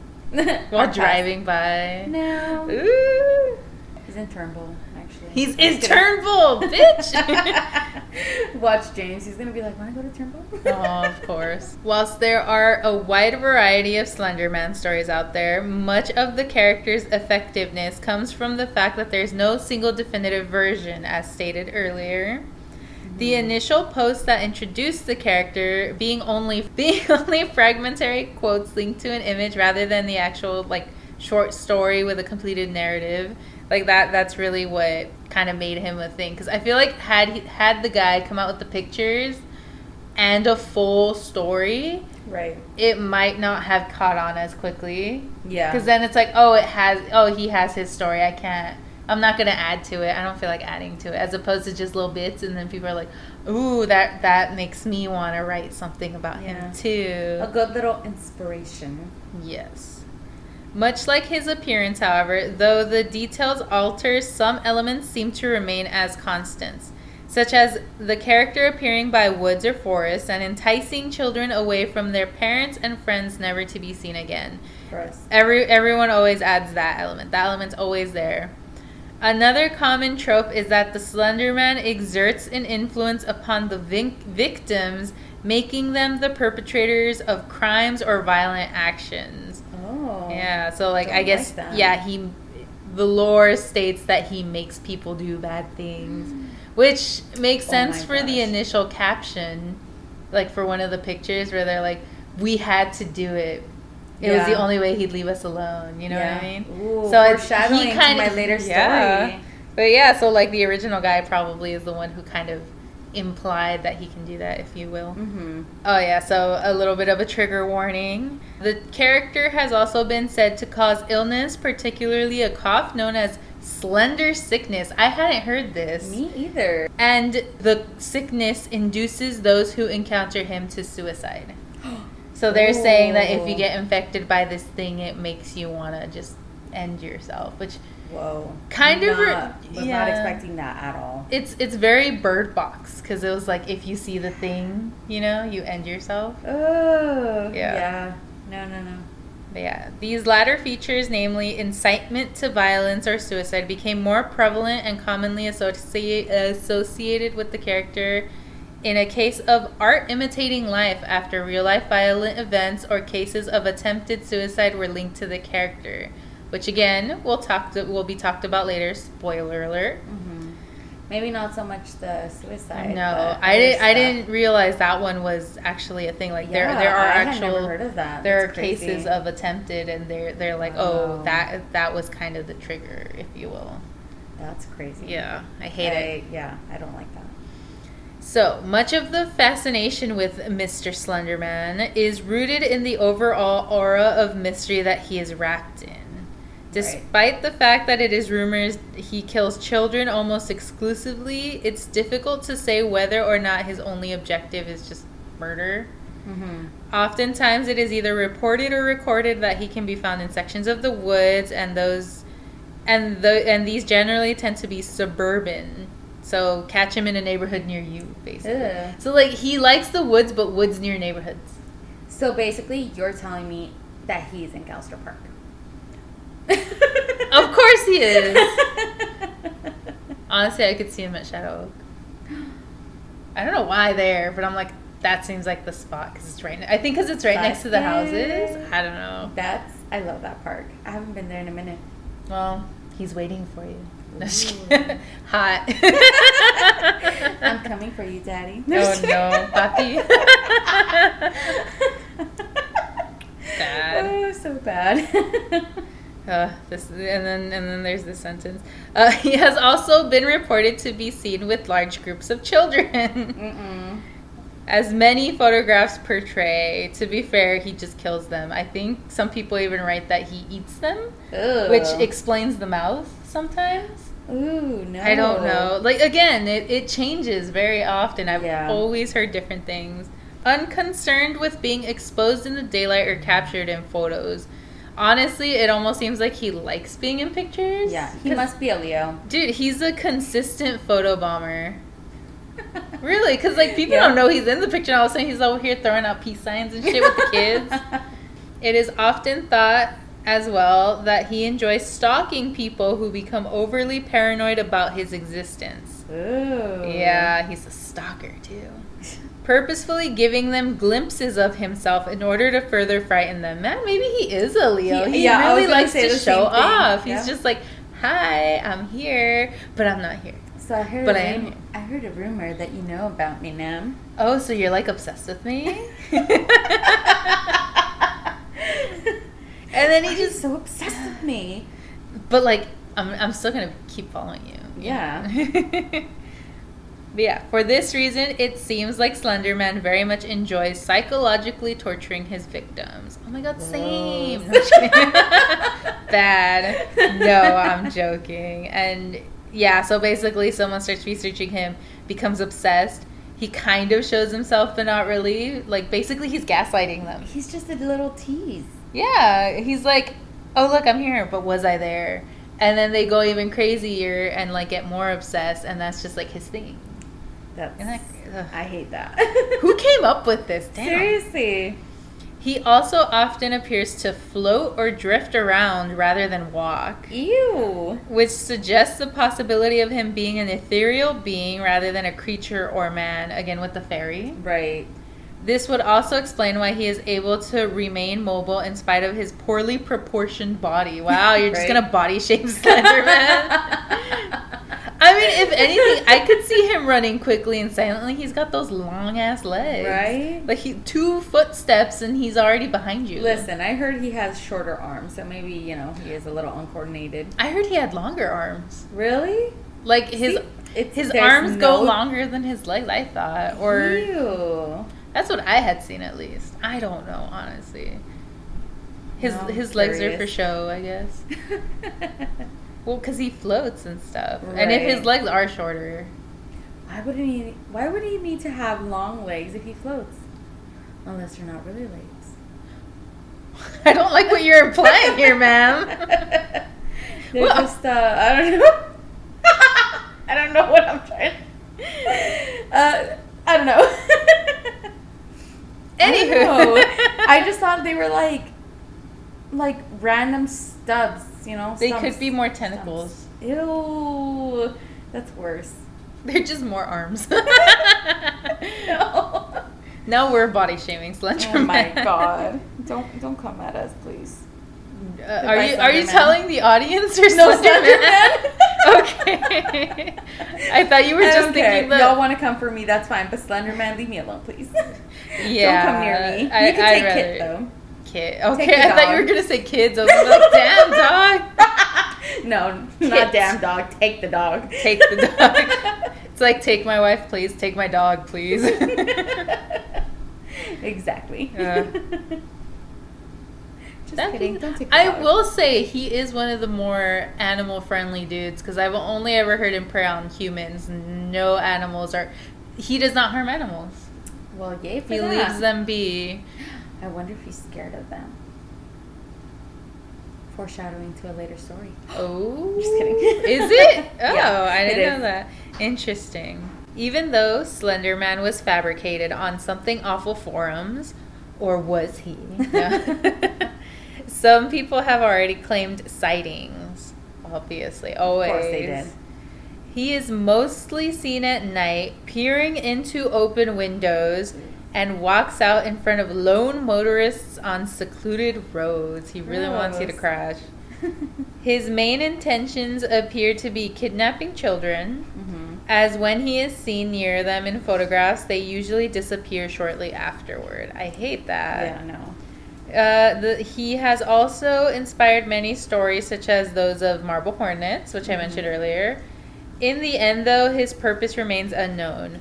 while driving by. No. Ooh. He's in Turnbull, actually. He's in. Turnbull, bitch. Watch James. He's gonna be like, "Want to go to Turnbull?" oh, of course. Whilst there are a wide variety of Slenderman stories out there, much of the character's effectiveness comes from the fact that there's no single definitive version, as stated earlier. The mm-hmm. initial post that introduced the character being only being only fragmentary quotes linked to an image rather than the actual like short story with a completed narrative. Like that that's really what kind of made him a thing cuz I feel like had he, had the guy come out with the pictures and a full story, Right. it might not have caught on as quickly. Yeah. Because then it's like, oh, it has, oh, he has his story. I can't, I'm not gonna add to it. I don't feel like adding to it, as opposed to just little bits, and then people are like, ooh, that that makes me want to write something about Yeah. him too. a good little inspiration. Yes. Much like his appearance, however, though the details alter, some elements seem to remain as constants, such as the character appearing by woods or forests and enticing children away from their parents and friends never to be seen again. Every everyone always adds that element. That element's always there. Another common trope is that the Slender Man exerts an influence upon the vic- victims, making them the perpetrators of crimes or violent actions. Oh. Yeah, so like I guess like yeah, he the lore states that he makes people do bad things, mm. which makes Oh sense for the initial caption, like for one of the pictures where they're like, "We had to do it. It was the only way he'd leave us alone." You know what I mean? Ooh, So it's- he kinda- my later story. yeah. But yeah, so like the original guy probably is the one who kind of implied that he can do that, if you will. Mm-hmm. Oh yeah, so a little bit of a trigger warning. The character has also been said to cause illness, particularly a cough known as slender sickness. I hadn't heard this. Me either. And the sickness induces those who encounter him to suicide. So they're saying that if you get infected by this thing, it makes you want to just end yourself, which Whoa. Kind of re- Not, was not expecting that at all. it's it's very bird box because it was like if you see the thing, you know, you end yourself. Oh. Yeah. Yeah. No, no, no. But yeah, these latter features, namely incitement to violence or suicide, became more prevalent and commonly associate, associated with the character in a case of art imitating life after real life violent events or cases of attempted suicide were linked to the character, which again we'll talk to, will be talked about later. Spoiler alert. hmm Maybe not so much the suicide. no, I didn't. I didn't realize that one was actually a thing. Like there, Yeah, there are I actual. never heard of that. there That's are crazy. cases of attempted and they're they're like oh Wow. that that was kind of the trigger if you will That's crazy. yeah i hate I, it Yeah, I don't like that. so much of the fascination with mr slenderman is rooted in the overall aura of mystery that he is wrapped in Despite the fact that it is rumors he kills children almost exclusively, it's difficult to say whether or not his only objective is just murder. Mm-hmm. Oftentimes, it is either reported or recorded that he can be found in sections of the woods, and those, and the and these generally tend to be suburban. So catch him in a neighborhood near you, basically. So like he likes the woods, but woods near neighborhoods. So basically, you're telling me that he's in Galster Park. Of course he is. Honestly, I could see him at Shadow Oak. I don't know why there, but I'm like, that seems like the spot because it's right. I think because it's right next to the houses. I don't know. That's I love that park. I haven't been there in a minute. Well, he's waiting for you. No, Hot. I'm coming for you, Daddy. Oh no, papi. Bad. Oh, so bad. Uh, this and then and then there's this sentence. Uh, he has also been reported to be seen with large groups of children. Mm-mm. As many photographs portray, to be fair, he just kills them. I think some people even write that he eats them, Ugh. which explains the mouth sometimes. Ooh, no. I don't know. Like, again, it, it changes very often. I've Yeah. always heard different things. Unconcerned with being exposed in the daylight or captured in photos. Honestly, it almost seems like he likes being in pictures. Yeah, he must be a Leo. Dude, he's a consistent photo bomber. Really? Because, like, people Yeah. don't know he's in the picture, and all of a sudden he's over here throwing out peace signs and shit with the kids. It is often thought as well that he enjoys stalking people who become overly paranoid about his existence. Ooh. Yeah, he's a stalker too. Purposefully giving them glimpses of himself in order to further frighten them. Man, maybe he is a Leo. He- He, yeah, really likes to show same thing. off. He's just like, "Hi, I'm here, but I'm not here." So I heard. But a I am rum- I heard a rumor that you know about me, Nam. Oh, so you're like obsessed with me? and then he Why just so obsessed with me. But like, I'm I'm still gonna keep following you. Yeah. but yeah, for this reason, it seems like Slenderman very much enjoys psychologically torturing his victims. Oh my god, same. No. Bad. No, I'm joking. And yeah, so basically, someone starts researching him, becomes obsessed. He kind of shows himself, but not really. Like basically, he's gaslighting them. He's just a little tease. Yeah, he's like, "Oh look, I'm here, but was I there?" And then they go even crazier and like get more obsessed, and that's just like his thing. That's. Ugh. I hate that. Who came up with this? Damn. Seriously. He also often appears to float or drift around rather than walk, Ew. which suggests the possibility of him being an ethereal being rather than a creature or man, again with the fairy. Right. This would also explain why he is able to remain mobile in spite of his poorly proportioned body. Wow, you're just gonna body shape Slenderman. I mean, if anything, I could see him running quickly and silently. He's got those long ass legs, Right? Like he two footsteps and he's already behind you. Listen, I heard he has shorter arms, so maybe, you know, he is a little uncoordinated. I heard he had longer arms. Really? Like his See, his arms go longer than his legs. I thought, or Ew. that's what I had seen at least. I don't know honestly. His No, his legs are for show, I guess. Well, because he floats and stuff, and if his legs are shorter, why would he why would he need to have long legs if he floats? Unless they're not really legs. I don't like what you're implying here, ma'am. They're Well- just uh I don't know. I don't know what I'm trying. Uh I don't know. I Anywho, don't know. I just thought they were like like random stubs, you know? they stumps. could be more Stumps. tentacles. Ew. That's worse. They're just more arms. No. Now we're body shaming Slender Oh my god. Don't don't come at us, please. Uh, are you are you telling the audience or No, Slender Slender okay. I thought you were just don't thinking that. Y'all want to come for me, that's fine. But Slender Man, leave me alone, please. Yeah, Don't come near me. You I- can I'd take rather- Kit though. Kid. Okay, I thought you were gonna say kids. I was like, damn dog. no, Kit. not damn dog. Take the dog. Take the dog. It's like take my wife, please. Take my dog, please. exactly. Yeah. Just kidding. Don't take I dog. will say he is one of the more animal friendly dudes because I've only ever heard him prey on humans. No animals are. He does not harm animals. Well, yay for He that. leaves them be. I wonder if he's scared of them. Foreshadowing to a later story. Oh, Just kidding. Is it? Oh, Yeah, I didn't know is. that. Interesting. Even though Slender Man was fabricated on something awful forums, or was he? Some people have already claimed sightings. Obviously, always. course they did. He is mostly seen at night, peering into open windows, and walks out in front of lone motorists on secluded roads. He really wants you to crash. His main intentions appear to be kidnapping children, hmm as when he is seen near them in photographs, they usually disappear shortly afterward. I hate that. yeah, no. Uh, the, he has also inspired many stories, such as those of Marble Hornets, which I Mhm. mentioned earlier. In the end, though, his purpose remains unknown.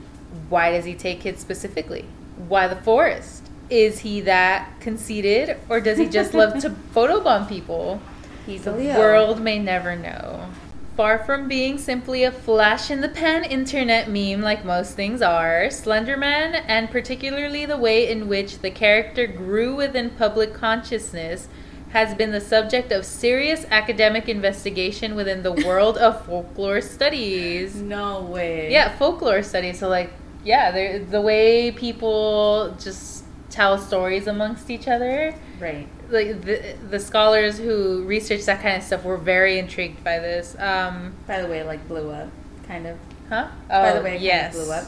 Why does he take kids specifically? Why the forest? Is he that conceited, or does he just love to photobomb people? He's The world may never know. Far from being simply a flash in the pan internet meme like most things are, Slenderman, and particularly the way in which the character grew within public consciousness, has been the subject of serious academic investigation within the world of folklore studies. No way. Yeah, folklore studies. So, like, yeah, the way people just tell stories amongst each other Right. like the the scholars who research that kind of stuff were very intrigued by this. Um, By the way, like blew up, kind of. huh? By Oh, the way, it kinda yes. blew up.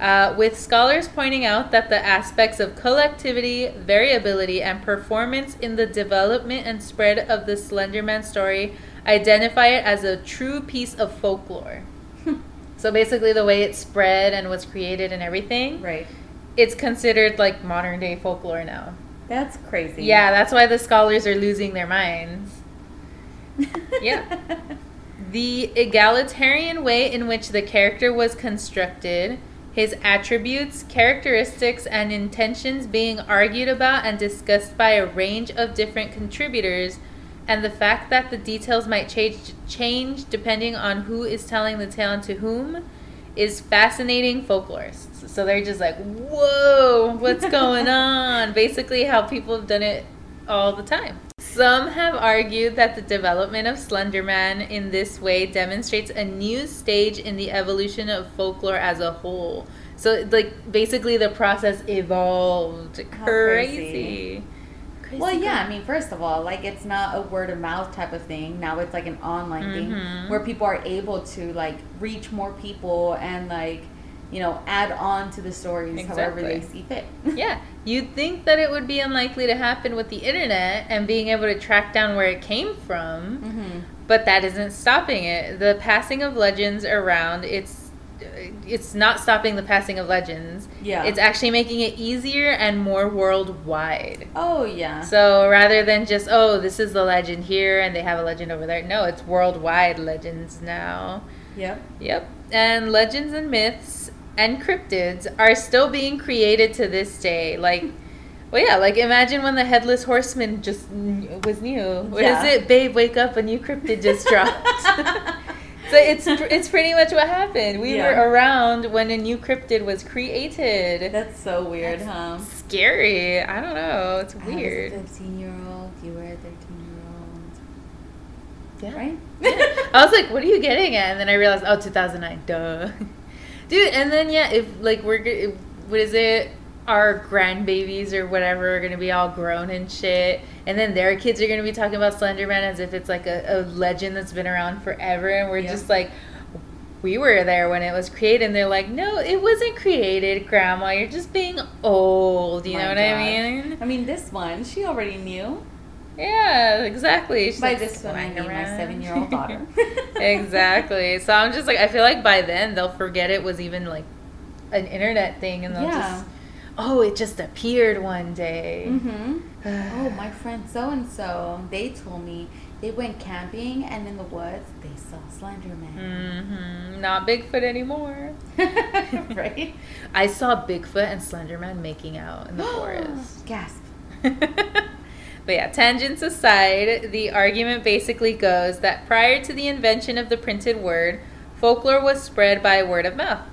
Uh, with scholars pointing out that the aspects of collectivity, variability, and performance in the development and spread of the Slenderman story identify it as a true piece of folklore. So basically, the way it spread and was created and everything, Right. it's considered like modern day folklore now. That's crazy. Yeah, that's why the scholars are losing their minds. Yeah. The egalitarian way in which the character was constructed, his attributes, characteristics, and intentions being argued about and discussed by a range of different contributors, and the fact that the details might change, change depending on who is telling the tale and to whom, is fascinating folklorists. So they're just like, whoa, what's going on? Basically, how people have done it all the time. Some have argued that the development of Slenderman in this way demonstrates a new stage in the evolution of folklore as a whole. So like basically the process evolved. How Crazy. crazy. Well, yeah, I mean, first of all, like it's not a word of mouth type of thing. Now it's like an online Mhm. thing where people are able to like reach more people and like, you know, add on to the stories however they see fit. Yeah, you'd think that it would be unlikely to happen with the internet and being able to track down where it came from, hmm but that isn't stopping it. The passing of legends around, it's it's not stopping the passing of legends. Yeah. It's actually making it easier and more worldwide. Oh yeah. So rather than just, oh, this is the legend here and they have a legend over there, no, it's worldwide legends now. Yep. Yep. And legends and myths and cryptids are still being created to this day. Like, well, yeah, like imagine when the headless horseman just was new. What is Yeah. it? Babe, wake up, a new cryptid just dropped. so it's it's pretty much what happened. We Yeah. were around when a new cryptid was created. That's so weird, That's huh? Scary. I don't know. It's I weird. was a 15 year old. You were a thirteen year old. Yeah. Right? I was like, "What are you getting at?" And then I realized, "Oh, 2009, duh." Dude, and then yeah, if like we're if, what is it? Our grandbabies or whatever are gonna be all grown and shit, and then their kids are gonna be talking about Slenderman as if it's like a, a legend that's been around forever, and we're Yeah. just like. We were there when it was created, and they're like, "No, it wasn't created, Grandma. You're just being old." You My know what God. I mean? I mean, this one, she already knew. Yeah, exactly. She's By like this one, I mean my seven year old daughter. exactly. So I'm just like, I feel like by then they'll forget it was even like an internet thing, and they'll Yeah. just, oh, it just appeared one day. hmm Oh, my friend so and so, they told me they went camping and in the woods they saw Slenderman. hmm Not Bigfoot anymore. right? I saw Bigfoot and Slenderman making out in the forest. Gasp. but yeah, tangents aside, the argument basically goes that prior to the invention of the printed word, folklore was spread by word of mouth.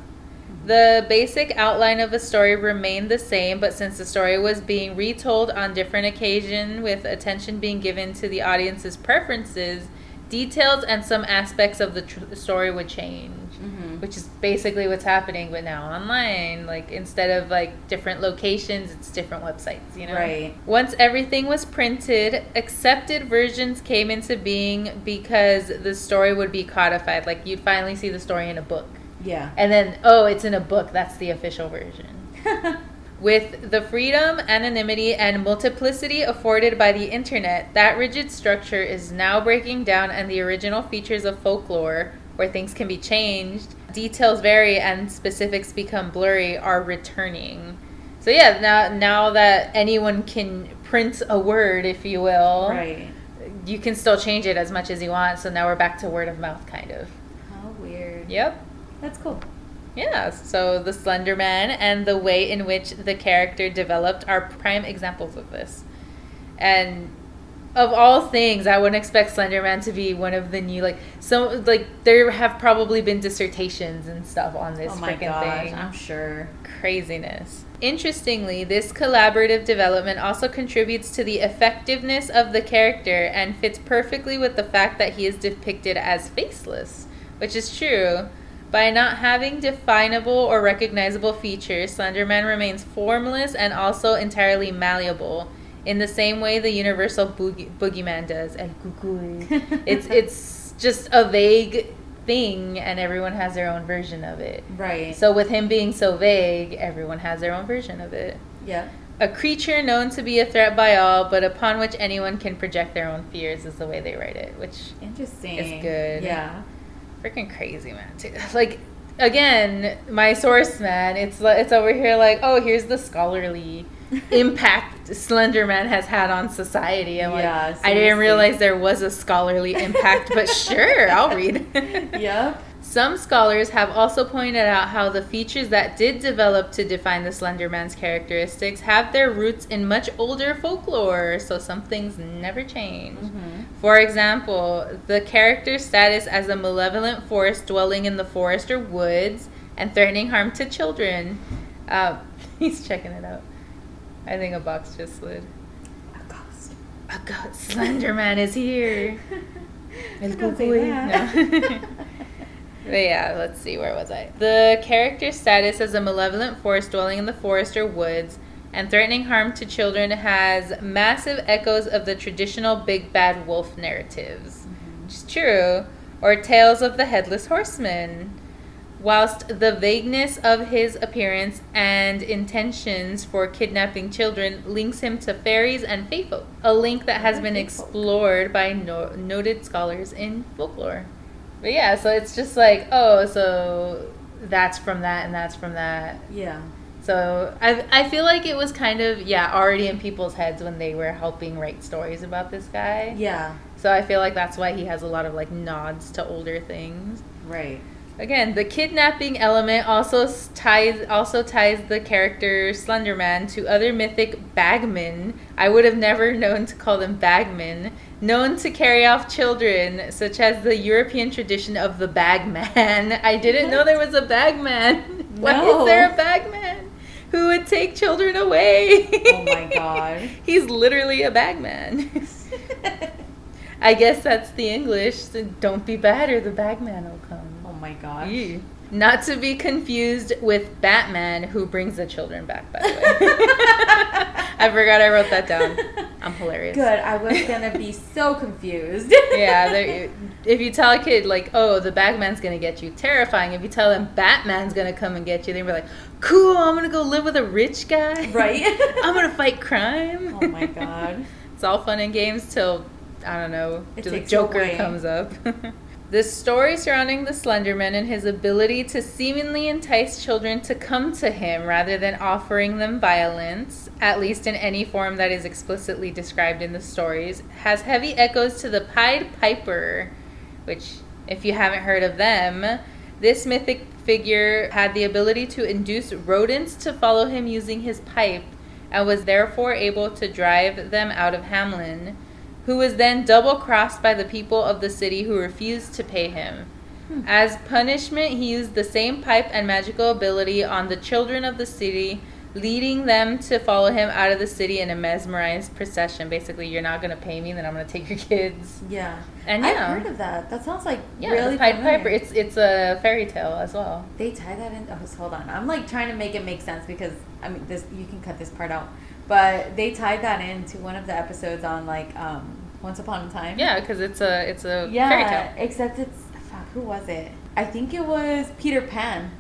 The basic outline of a story remained the same, but since the story was being retold on different occasions with attention being given to the audience's preferences, details and some aspects of the tr- story would change. Hmm which is basically what's happening but now online. Like instead of like different locations it's different websites you know? Right. once everything was printed accepted versions came into being because the story would be codified. Like you'd finally see the story in a book Yeah. and then oh it's in a book that's the official version with the freedom, anonymity, and multiplicity afforded by the internet, that rigid structure is now breaking down, and the original features of folklore, where things can be changed, details vary, and specifics become blurry, are returning. So yeah, now now that anyone can print a word, if you will, right. you can still change it as much as you want. So now we're back to word of mouth, kind of. How weird. Yep. That's cool. Yeah, so the Slender Man and the way in which the character developed are prime examples of this. And of all things, I wouldn't expect Slender Man to be one of the new like so like there have probably been dissertations and stuff on this oh freaking gosh, thing. I'm sure. Craziness. Interestingly, this collaborative development also contributes to the effectiveness of the character and fits perfectly with the fact that he is depicted as faceless, which is true. By not having definable or recognizable features, Slenderman remains formless and also entirely malleable, in the same way the universal boogie- boogeyman does. El cucuy. it's it's just a vague thing, and everyone has their own version of it. Right. So with him being so vague, everyone has their own version of it. yeah. A creature known to be a threat by all, but upon which anyone can project their own fears is the way they write it, which Interesting. It's good. Yeah. Freaking crazy, man. Too. Like again, my source, man. It's it's over here like, oh, here's the scholarly impact Slenderman has had on society. I'm Yeah, like, I didn't realize there was a scholarly impact, but sure, I'll read. Yep. Some scholars have also pointed out how the features that did develop to define the Slenderman's characteristics have their roots in much older folklore, so some things never change. hmm For example, the character's status as a malevolent force dwelling in the forest or woods and threatening harm to children. Uh, he's checking it out. I think a box just slid. A ghost. A god, Slenderman is here. El cucuy. No. But yeah, let's see, where was I? The character's status as a malevolent force dwelling in the forest or woods and threatening harm to children has massive echoes of the traditional big bad wolf narratives, mm-hmm. which is true, or tales of the headless horseman. Whilst the vagueness of his appearance and intentions for kidnapping children links him to fairies and fae folk, a link that has been explored by no- noted scholars in folklore. But yeah, so it's just like, oh, so that's from that and that's from that. Yeah. So I I feel like it was kind of yeah already in people's heads when they were helping write stories about this guy. Yeah. So I feel like that's why he has a lot of like nods to older things. Right. Again, the kidnapping element also ties also ties the character Slenderman to other mythic bagmen. I would have never known to call them bagmen, known to carry off children, such as the European tradition of the bagman. I didn't know there was a bagman. Why is there a bagman who would take children away? Oh my God. He's literally a bagman. I guess that's the English. so Don't be bad or the bagman will come. oh my gosh. Ew. Not to be confused with Batman, who brings the children back, by the way. I forgot I wrote that down. I'm hilarious. Good. I was gonna be so confused. Yeah, if you tell a kid, like, oh, the Batman's gonna get you, terrifying. If you tell them Batman's gonna come and get you, they'll be like, cool, I'm gonna go live with a rich guy. Right? I'm gonna fight crime. Oh my God. it's all fun and games till, I don't know, It till the Joker comes up. The story surrounding the Slenderman and his ability to seemingly entice children to come to him rather than offering them violence, at least in any form that is explicitly described in the stories, has heavy echoes to the Pied Piper, which, if you haven't heard of them, this mythic figure had the ability to induce rodents to follow him using his pipe and was therefore able to drive them out of Hamelin who was then double crossed by the people of the city who refused to pay him. Hmm. As punishment, he used the same pipe and magical ability on the children of the city, leading them to follow him out of the city in a mesmerized procession. Basically, you're not going to pay me, then I'm going to take your kids. Yeah. And I've yeah. heard of that. That sounds like Yeah, really Pied familiar. Piper. It's it's a fairy tale as well. They tie that in. Oh, hold on. I'm like trying to make it make sense because I mean, this you can cut this part out, but they tied that into one of the episodes on like um, Once Upon a Time. Yeah, because it's a it's a Yeah. fairy tale. Except it's fuck. Who was it? I think it was Peter Pan.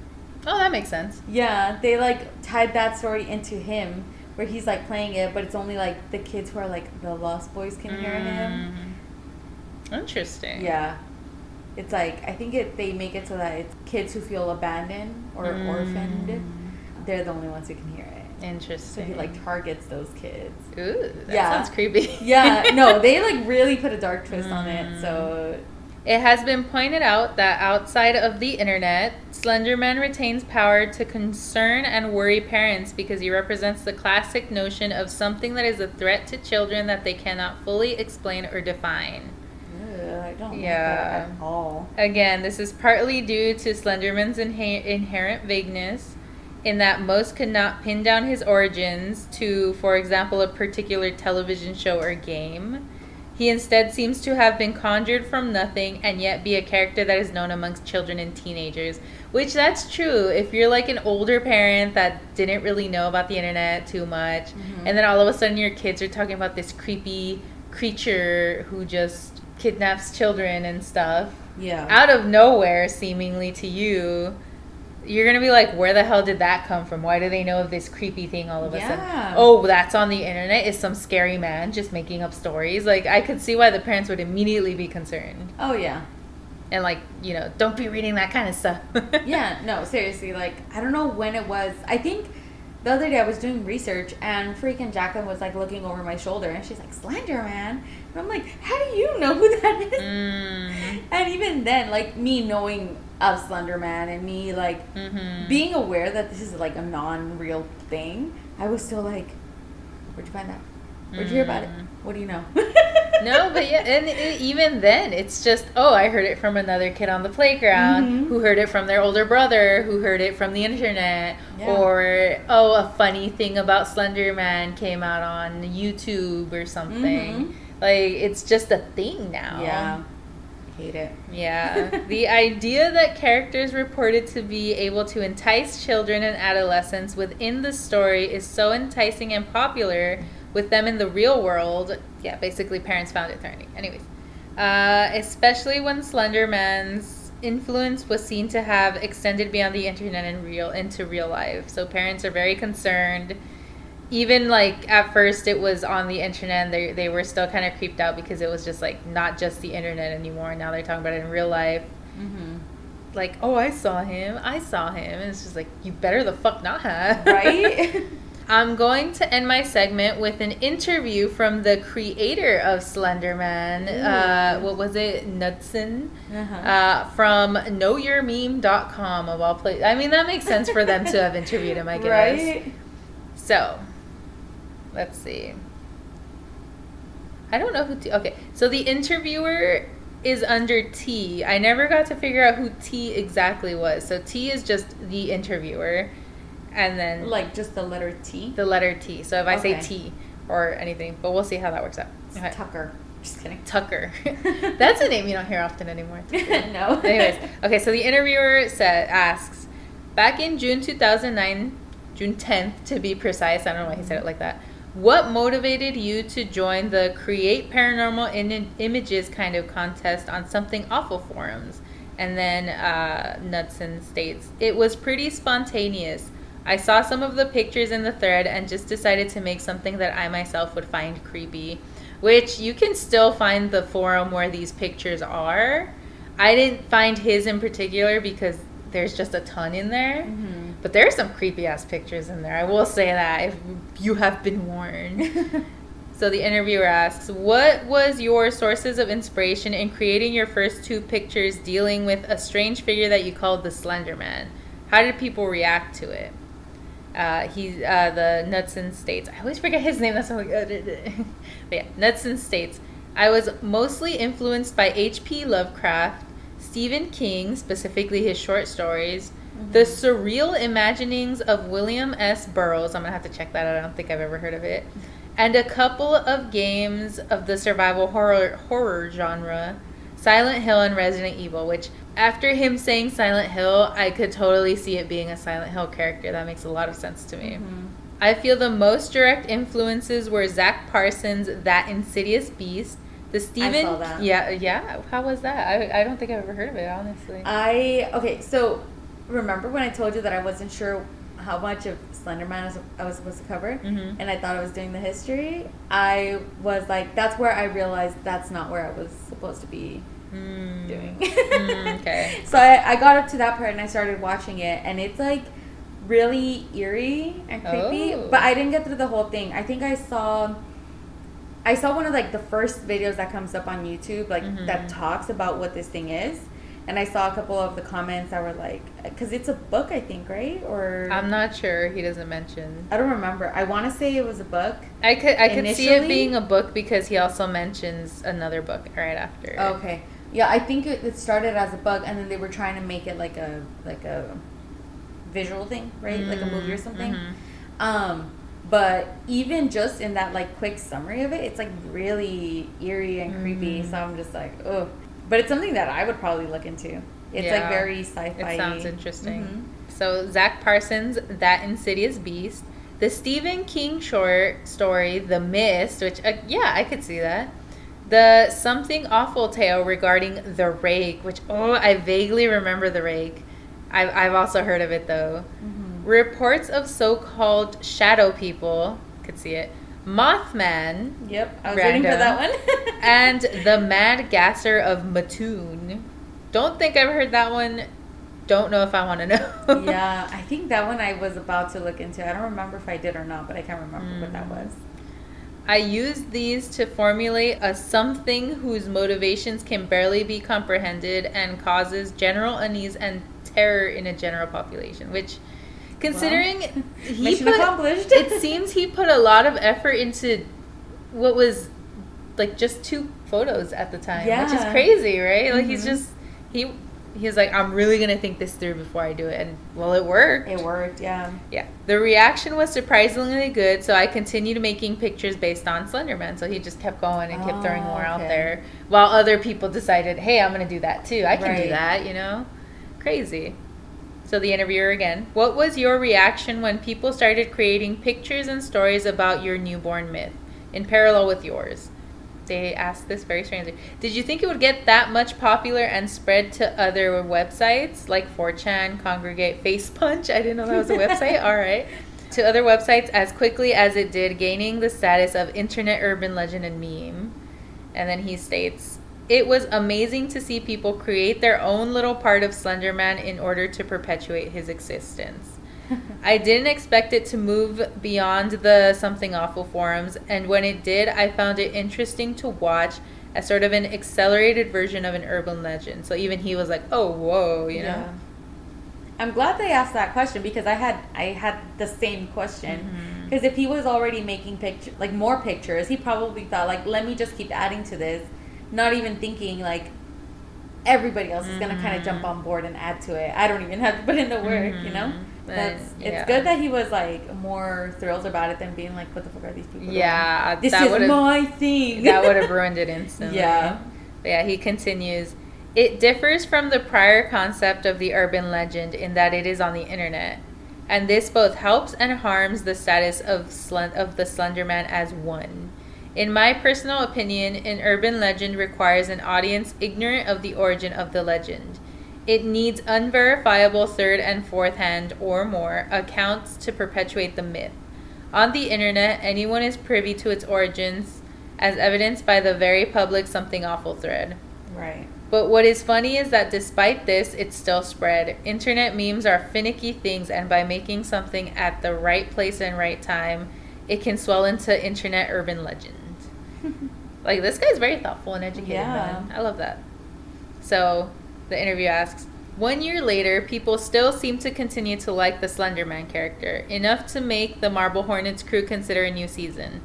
Oh, that makes sense. Yeah, they like tied that story into him, where he's like playing it, but it's only like the kids who are like the Lost Boys can hear him. Mm. Interesting. Yeah. It's like I think it they make it so that it's kids who feel abandoned or Mm. orphaned. They're the only ones who can hear it. So Interesting. he like targets those kids. Ooh, that Yeah. sounds creepy. Yeah, no, they like really put a dark twist on it. Mm. So It has been pointed out that outside of the internet, Slenderman retains power to concern and worry parents because he represents the classic notion of something that is a threat to children that they cannot fully explain or define. I don't like Yeah. that at all. Again, this is partly due to Slenderman's inhe- inherent vagueness, in that most could not pin down his origins to, for example, a particular television show or game. He instead seems to have been conjured from nothing and yet be a character that is known amongst children and teenagers. Which that's true. If you're like an older parent that didn't really know about the internet too much, Mhm. and then all of a sudden your kids are talking about this creepy creature who just kidnaps children and stuff Yeah. out of nowhere seemingly to you you're gonna be like where the hell did that come from why do they know of this creepy thing all of a Yeah. sudden oh that's on the internet is some scary man just making up stories like i could see why the parents would immediately be concerned oh yeah. and like you know don't be reading that kind of stuff yeah, no, seriously, like I don't know when it was. I think the other day I was doing research and freaking Jacqueline was like looking over my shoulder and she's like Slender Man, and I'm like, how do you know who that is? mm, And even then, like me knowing of Slender Man and me like mhm. being aware that this is like a non-real thing, I was still like, where'd you find that? Where'd you hear about it? Mm. What do you know? no, but yeah, and it, even then, it's just oh, I heard it from another kid on the playground Mhm. who heard it from their older brother who heard it from the internet, Yeah. or oh, a funny thing about Slender Man came out on YouTube or something. Mhm. Like it's just a thing now. yeah. Hate it. Yeah. the idea that characters reported to be able to entice children and adolescents within the story is so enticing and popular with them in the real world. Yeah, basically, parents found it threatening. Anyways, uh, especially when Slender Man's influence was seen to have extended beyond the internet and real into real life. So parents are very concerned even like at first it was on the internet and they, they were still kind of creeped out because it was just like not just the internet anymore now they're talking about it in real life mm-hmm. like oh i saw him i saw him and it's just like you better the fuck not have right i'm going to end my segment with an interview from the creator of slenderman uh, what was it knudsen uh-huh. uh, from knowyourmeme.com of all places i mean that makes sense for them to have interviewed him i guess right so let's see. I don't know who T. Okay, so the interviewer is under T. I never got to figure out who T exactly was. So T is just the interviewer, and then like just the letter T. The letter T. So if I okay. say T or anything, but we'll see how that works out. Okay. Tucker. Just kidding. Tucker. That's a name you don't hear often anymore. no. Anyways, okay. So the interviewer said asks, back in June 2009, June 10th to be precise. I don't know why he said it like that. What motivated you to join the Create Paranormal in- Images kind of contest on Something Awful forums? And then uh, Knudsen states, It was pretty spontaneous. I saw some of the pictures in the thread and just decided to make something that I myself would find creepy. Which you can still find the forum where these pictures are. I didn't find his in particular because there's just a ton in there. Mm-hmm. But there are some creepy ass pictures in there. I will say that if you have been warned. so the interviewer asks, "What was your sources of inspiration in creating your first two pictures dealing with a strange figure that you called the Slender Man? How did people react to it?" Uh, he uh, the Knudsen states. I always forget his name. That's so good. but yeah, Knudsen states. I was mostly influenced by H.P. Lovecraft, Stephen King, specifically his short stories, the Surreal Imaginings of William S. Burroughs. I'm going to have to check that out. I don't think I've ever heard of it. And a couple of games of the survival horror horror genre, Silent Hill and Resident Evil, which after him saying Silent Hill, I could totally see it being a Silent Hill character. That makes a lot of sense to me. Mm-hmm. I feel the most direct influences were Zack Parsons' That Insidious Beast, the Stephen. Yeah, yeah. How was that? I, I don't think I've ever heard of it, honestly. I okay. So remember when I told you that I wasn't sure how much of Slenderman I was supposed to cover, mm-hmm. and I thought I was doing the history. I was like, that's where I realized that's not where I was supposed to be mm. doing. mm, okay. so I, I got up to that part and I started watching it, and it's like really eerie and creepy. Oh. But I didn't get through the whole thing. I think I saw. I saw one of like the first videos that comes up on YouTube, like mm-hmm. that talks about what this thing is and I saw a couple of the comments that were like, because it's a book, I think, right? Or I'm not sure. He doesn't mention. I don't remember. I want to say it was a book. I could I could see it being a book because he also mentions another book right after. Okay. Yeah, I think it, it started as a book, and then they were trying to make it like a like a visual thing, right? Mm-hmm. Like a movie or mm-hmm. something. Mm-hmm. Um, but even just in that like quick summary of it, it's like really eerie and creepy. Mm-hmm. So I'm just like, oh. But it's something that I would probably look into. It's yeah, like very sci-fi. It sounds interesting. Mm-hmm. So Zack Parsons, That Insidious Beast, the Stephen King short story, The Mist, which uh, yeah, I could see that. The Something Awful tale regarding the rake, which oh, I vaguely remember the rake. I've I've also heard of it though. Mm-hmm. Reports of so-called shadow people, could see it. Mothman. Yep, I was random, waiting for that one. and the Mad Gasser of Mattoon. Don't think I've heard that one. Don't know if I want to know. yeah, I think that one I was about to look into. I don't remember if I did or not, but I can't remember mm. what that mm. was. I used these to formulate a something whose motivations can barely be comprehended and causes general unease and terror in a general population, which Considering well, he put, accomplished. it seems he put a lot of effort into what was like just two photos at the time, yeah. which is crazy, right? Like mm-hmm. he's just he he was like, I'm really gonna think this through before I do it, and well, it worked. It worked, yeah. Yeah, the reaction was surprisingly good, so I continued making pictures based on Slenderman. So he just kept going and kept throwing Oh, more out oh, there, while other people decided, hey, I'm gonna do that too. I can do that, you know? Crazy. So the interviewer again, what was your reaction when people started creating pictures and stories about your newborn myth in parallel with yours? They asked this very strangely. Did you think it would get that much popular and spread to other websites like 4chan, Kongregate, Face Punch? I didn't know that was a website. All right. To other websites as quickly as it did, gaining the status of internet urban legend and meme. And then he states, it was amazing to see people create their own little part of Slenderman in order to perpetuate his existence. I didn't expect it to move beyond the Something Awful forums, and when it did, I found it interesting to watch as sort of an accelerated version of an urban legend. So even he was like, "Oh, whoa," you know. Yeah. I'm glad they asked that question because I had I had the same question. Mm-hmm. Because if he was already making picture like more pictures, he probably thought like, let me just keep adding to this, not even thinking like everybody else is gonna kind of jump mm-hmm. on board and add to it. I don't even have to put in the work, you know. Mm-hmm. Mhm. That's it's yeah. good that he was like more thrilled about it than being like, what the fuck are these people? doing? Yeah, this is my thing. that would have ruined it instantly. Yeah. But yeah, he continues. It differs from the prior concept of the urban legend in that it is on the internet, and this both helps and harms the status of Slen- of the Slenderman as one. In my personal opinion, an urban legend requires an audience ignorant of the origin of the legend. It needs unverifiable third and fourth hand or more accounts to perpetuate the myth. On the internet, anyone is privy to its origins, as evidenced by the very public Something Awful thread. right. But what is funny is that despite this, it's still spread. Internet memes are finicky things, and by making something at the right place and right time, it can swell into internet urban legend. like, this guy's very thoughtful and educated, Yeah. man. I love that. So, the interview asks One year later, people still seem to continue to like the Slenderman character, enough to make the Marble Hornets crew consider a new season.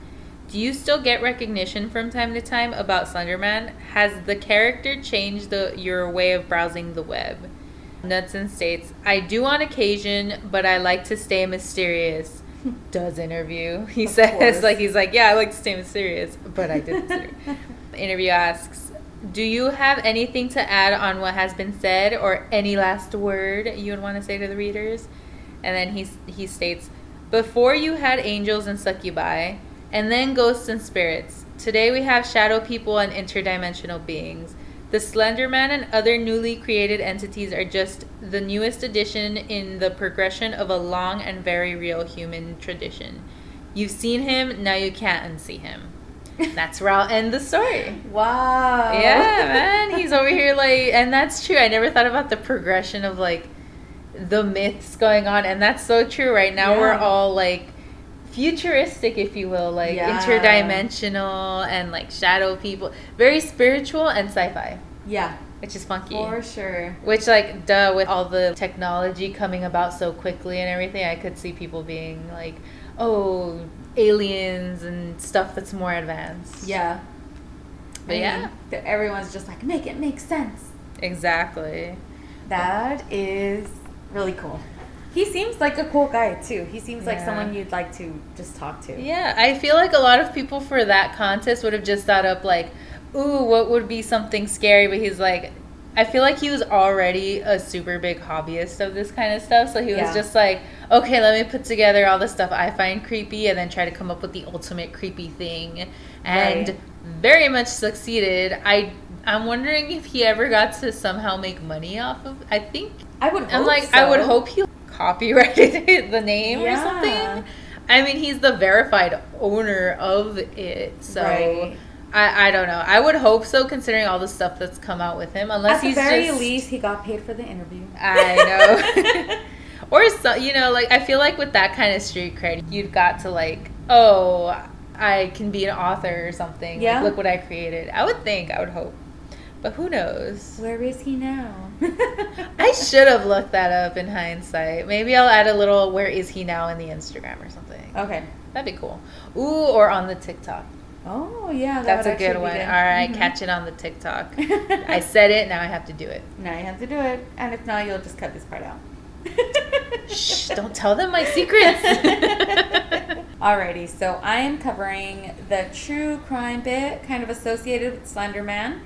Do you still get recognition from time to time about Slenderman? Has the character changed the, your way of browsing the web? Knudsen states, I do on occasion, but I like to stay mysterious. Does interview. He Of says, course. like, he's like, yeah, I like to stay mysterious, but I did interview asks, do you have anything to add on what has been said or any last word you would want to say to the readers? And then he, he states, Before you had angels and succubi, and then ghosts and spirits. Today we have shadow people and interdimensional beings. The Slenderman and other newly created entities are just the newest addition in the progression of a long and very real human tradition. You've seen him, now you can't unsee him. That's where I'll end the story. Wow. Yeah, man. He's over here like and that's true. I never thought about the progression of like the myths going on and that's so true. Right now we're all like futuristic if you will, like Yeah. interdimensional and like shadow people. Very spiritual and sci-fi, Yeah. which is funky. For sure. Which like duh with all the technology coming about so quickly and everything, I could see people being like, "Oh, aliens and stuff that's more advanced." Yeah. But I yeah. everyone's just like, make it make sense. Exactly. That is really cool. He seems like a cool guy too. He seems like someone you'd like to just talk to. Yeah, I feel like a lot of people for that contest would have just thought up like, ooh, what would be something scary? But he's like, I feel like he was already a super big hobbyist of this kind of stuff. So he was Yeah. just like, okay, let me put together all the stuff I find creepy and then try to come up with the ultimate creepy thing. And Right. very much succeeded. I I'm wondering if he ever got to somehow make money off of. I think I would. I'm hope like, I would hope he copyrighted the name or something. I mean, he's the verified owner of it, so Right. I, I don't know. I would hope so, considering all the stuff that's come out with him. Unless At the he's very just, least, he got paid for the interview. I know. or so, you know, like I feel like with that kind of street cred, you've got to like, oh, I can be an author or something. Yeah. Like, look what I created. I would think. I would hope. But who knows? Where is he now? I should have looked that up in hindsight. Maybe I'll add a little where is he now in the Instagram or something. Okay. That'd be cool. Ooh, or on the TikTok. Oh yeah, that That's a good one. be All right, Mhm. catch it on the TikTok. I said it, now I have to do it. Now you have to do it, and if not, you'll just cut this part out. Shh, don't tell them my secrets. Alrighty, so I am covering the true crime bit, kind of associated with Slender Man.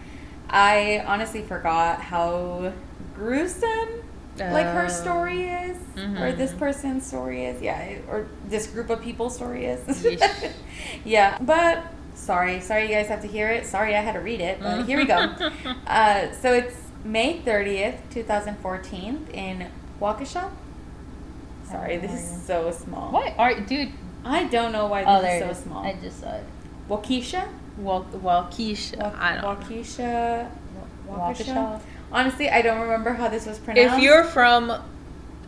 I honestly forgot how gruesome like her Oh. story is, or Mhm. this person's story is. Yeah, or this group of people's story is. Yeah, but sorry, sorry you guys have to hear it. Sorry I had to read it, but here we go. Uh, so it's May 30th, 2014 in Waukesha. Sorry, this is so small. What are dude? I don't know why Oh, this is so small. I just saw it. Waukesha? Waukesha. Wa- I don't know. Waukesha? Waukesha? Waukesha. Honestly, I don't remember how this was pronounced. If you're from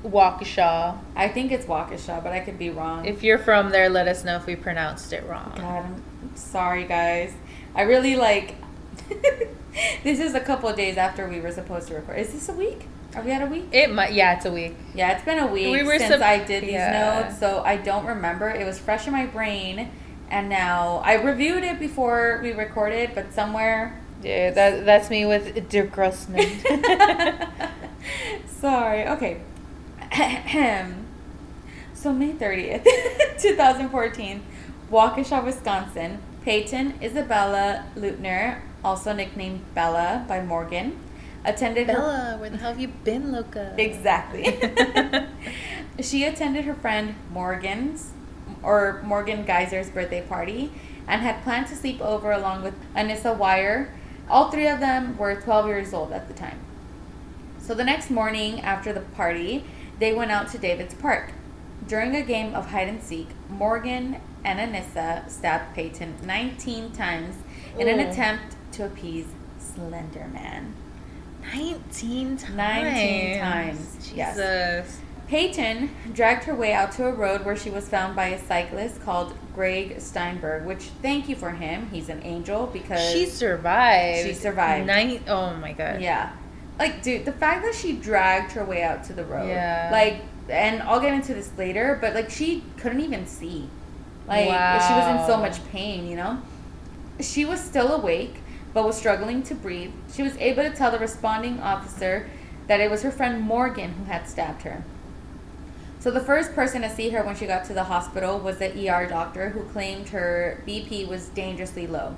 Waukesha, I think it's Waukesha, but I could be wrong. if you're from there, let us know if we pronounced it wrong. God, I'm sorry, guys. I really like. this is a couple of days after we were supposed to record. Is this a week? Are we at a week? It might. Yeah, it's a week. Yeah, it's been a week We since sup- I did these yeah. notes, so I don't remember. It was fresh in my brain, and now I reviewed it before we recorded, but somewhere. Yeah, that that's me with Der Grossman. Sorry. Okay. so May thirtieth, two thousand fourteen, Waukesha, Wisconsin. Peyton Isabella Leutner, also nicknamed Bella by Morgan, attended her Bella, where the hell have you been, Loca? Exactly. she attended her friend Morgan's or Morgan Geyser's birthday party and had planned to sleep over along with Anissa Weier. All three of them were 12 years old at the time. So the next morning after the party, they went out to David's Park. During a game of hide and seek, Morgan and Anissa stabbed Peyton 19 times in an attempt to appease Slender Man. 19 times. 19 times, Jesus. yes. Peyton dragged her way out to a road where she was found by a cyclist called Greg Steinberg, which thank you for him. He's an angel because She survived. She survived. Nine, oh my god. yeah. Like dude, the fact that she dragged her way out to the road. Yeah. Like and I'll get into this later, but like she couldn't even see. Like she was in so much pain, you know? She was still awake, but was struggling to breathe. She was able to tell the responding officer that it was her friend Morgan who had stabbed her. So the first person to see her when she got to the hospital was the ER doctor who claimed her BP was dangerously low.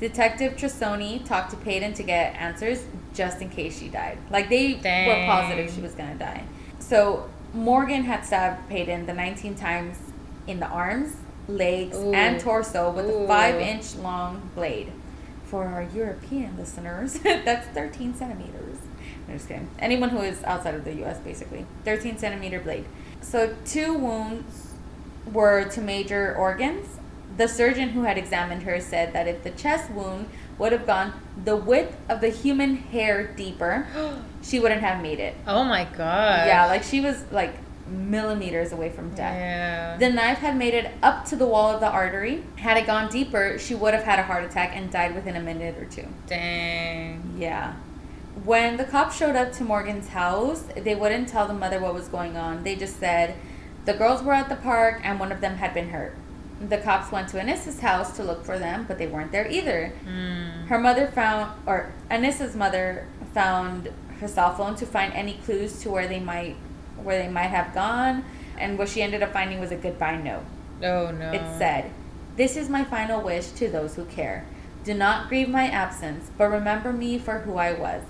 Detective Trisoni talked to Peyton to get answers just in case she died. Like they were positive she was gonna die. So Morgan had stabbed Peyton the 19 times in the arms, legs, Ooh. and torso with Ooh. a five inch long blade. For our European listeners, that's 13 centimeters. I'm just kidding. Anyone who is outside of the US, basically. 13 centimeter blade. So, two wounds were to major organs. The surgeon who had examined her said that if the chest wound would have gone the width of the human hair deeper, she wouldn't have made it. oh my god. Yeah, like she was like millimeters away from death. Yeah. The knife had made it up to the wall of the artery. Had it gone deeper, she would have had a heart attack and died within a minute or two. Dang. Yeah. When the cops showed up to Morgan's house, they wouldn't tell the mother what was going on. They just said the girls were at the park and one of them had been hurt. The cops went to Anissa's house to look for them, but they weren't there either. Mm. Her mother found, or Anissa's mother found her cell phone to find any clues to where they might, where they might have gone, and what she ended up finding was a goodbye note. Oh no. It said, This is my final wish to those who care. Do not grieve my absence, but remember me for who I was.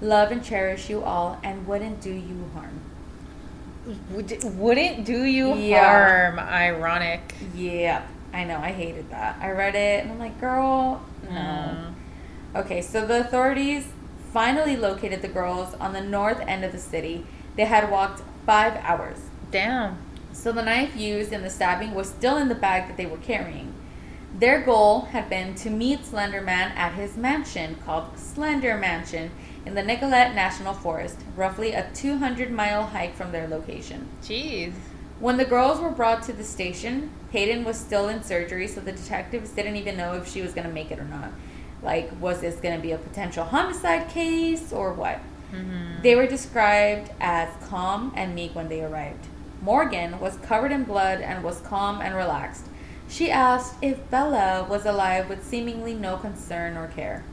Love and cherish you all, and wouldn't do you harm. Would, wouldn't do you Yeah. harm. Ironic. Yeah, I know, I hated that. I read it, and I'm like, girl, no. Mm. Okay, so the authorities finally located the girls on the north end of the city. They had walked five hours. Damn. So the knife used in the stabbing was still in the bag that they were carrying. Their goal had been to meet Slender Man at his mansion called Slender Mansion in the Nicolet National Forest, roughly a 200 mile hike from their location. Jeez. When the girls were brought to the station, Peyton was still in surgery, so the detectives didn't even know if she was going to make it or not. Like, was this going to be a potential homicide case or what? Mm-hmm. They were described as calm and meek when they arrived. Morgan was covered in blood and was calm and relaxed. She asked if Bella was alive with seemingly no concern or care.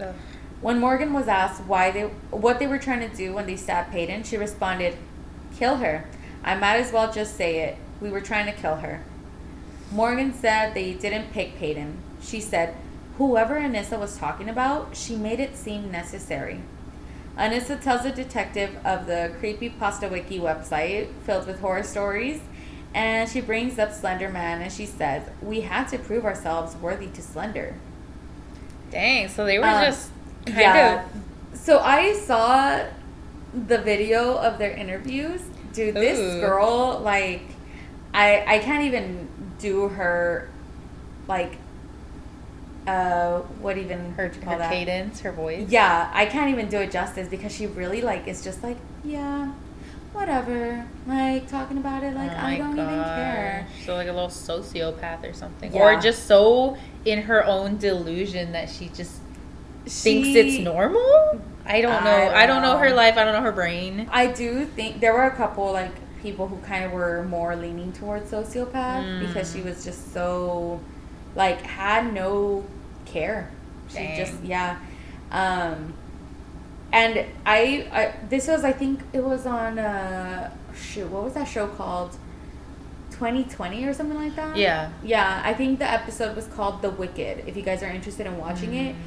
Ugh. When Morgan was asked why they what they were trying to do when they stabbed Peyton, she responded, "Kill her. I might as well just say it. We were trying to kill her." Morgan said they didn't pick Peyton. She said, "Whoever Anissa was talking about, she made it seem necessary." Anissa tells a detective of the Creepypasta Wiki website filled with horror stories, and she brings up Slender Man and she says, "We had to prove ourselves worthy to Slender." Dang, so they were Um, just kind yeah. of. So I saw the video of their interviews. Dude, this Ooh. girl, like, I I can't even do her, like, uh, what even Her, her that? cadence, her voice. Yeah, I can't even do it justice because she really like is just like yeah, whatever, like talking about it like Oh I don't even care. gosh. So like a little sociopath or something, Yeah. or just so in her own delusion that she just thinks She- it's normal. I don't know. I I don't, don't know her life. I don't know her brain. I do think there were a couple like people who kind of were more leaning towards sociopath because Mm. she was just so like had no care. She Dang. just yeah. Um and I, I this was I think it was on uh shoot, what was that show called? 2020 or something like that? Yeah. Yeah, I think the episode was called The Wicked. If you guys are interested in watching it, Mm.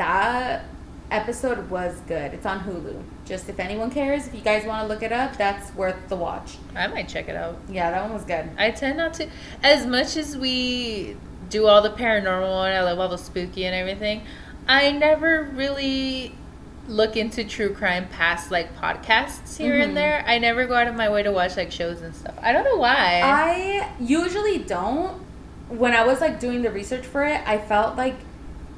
That episode was good. It's on Hulu. Just if anyone cares, if you guys want to look it up, that's worth the watch. I might check it out. Yeah, that one was good. I tend not to, as much as we do all the paranormal and I love all the spooky and everything. I never really look into true crime past like podcasts here Mhm. and there. I never go out of my way to watch like shows and stuff. I don't know why. I usually don't. When I was like doing the research for it, I felt like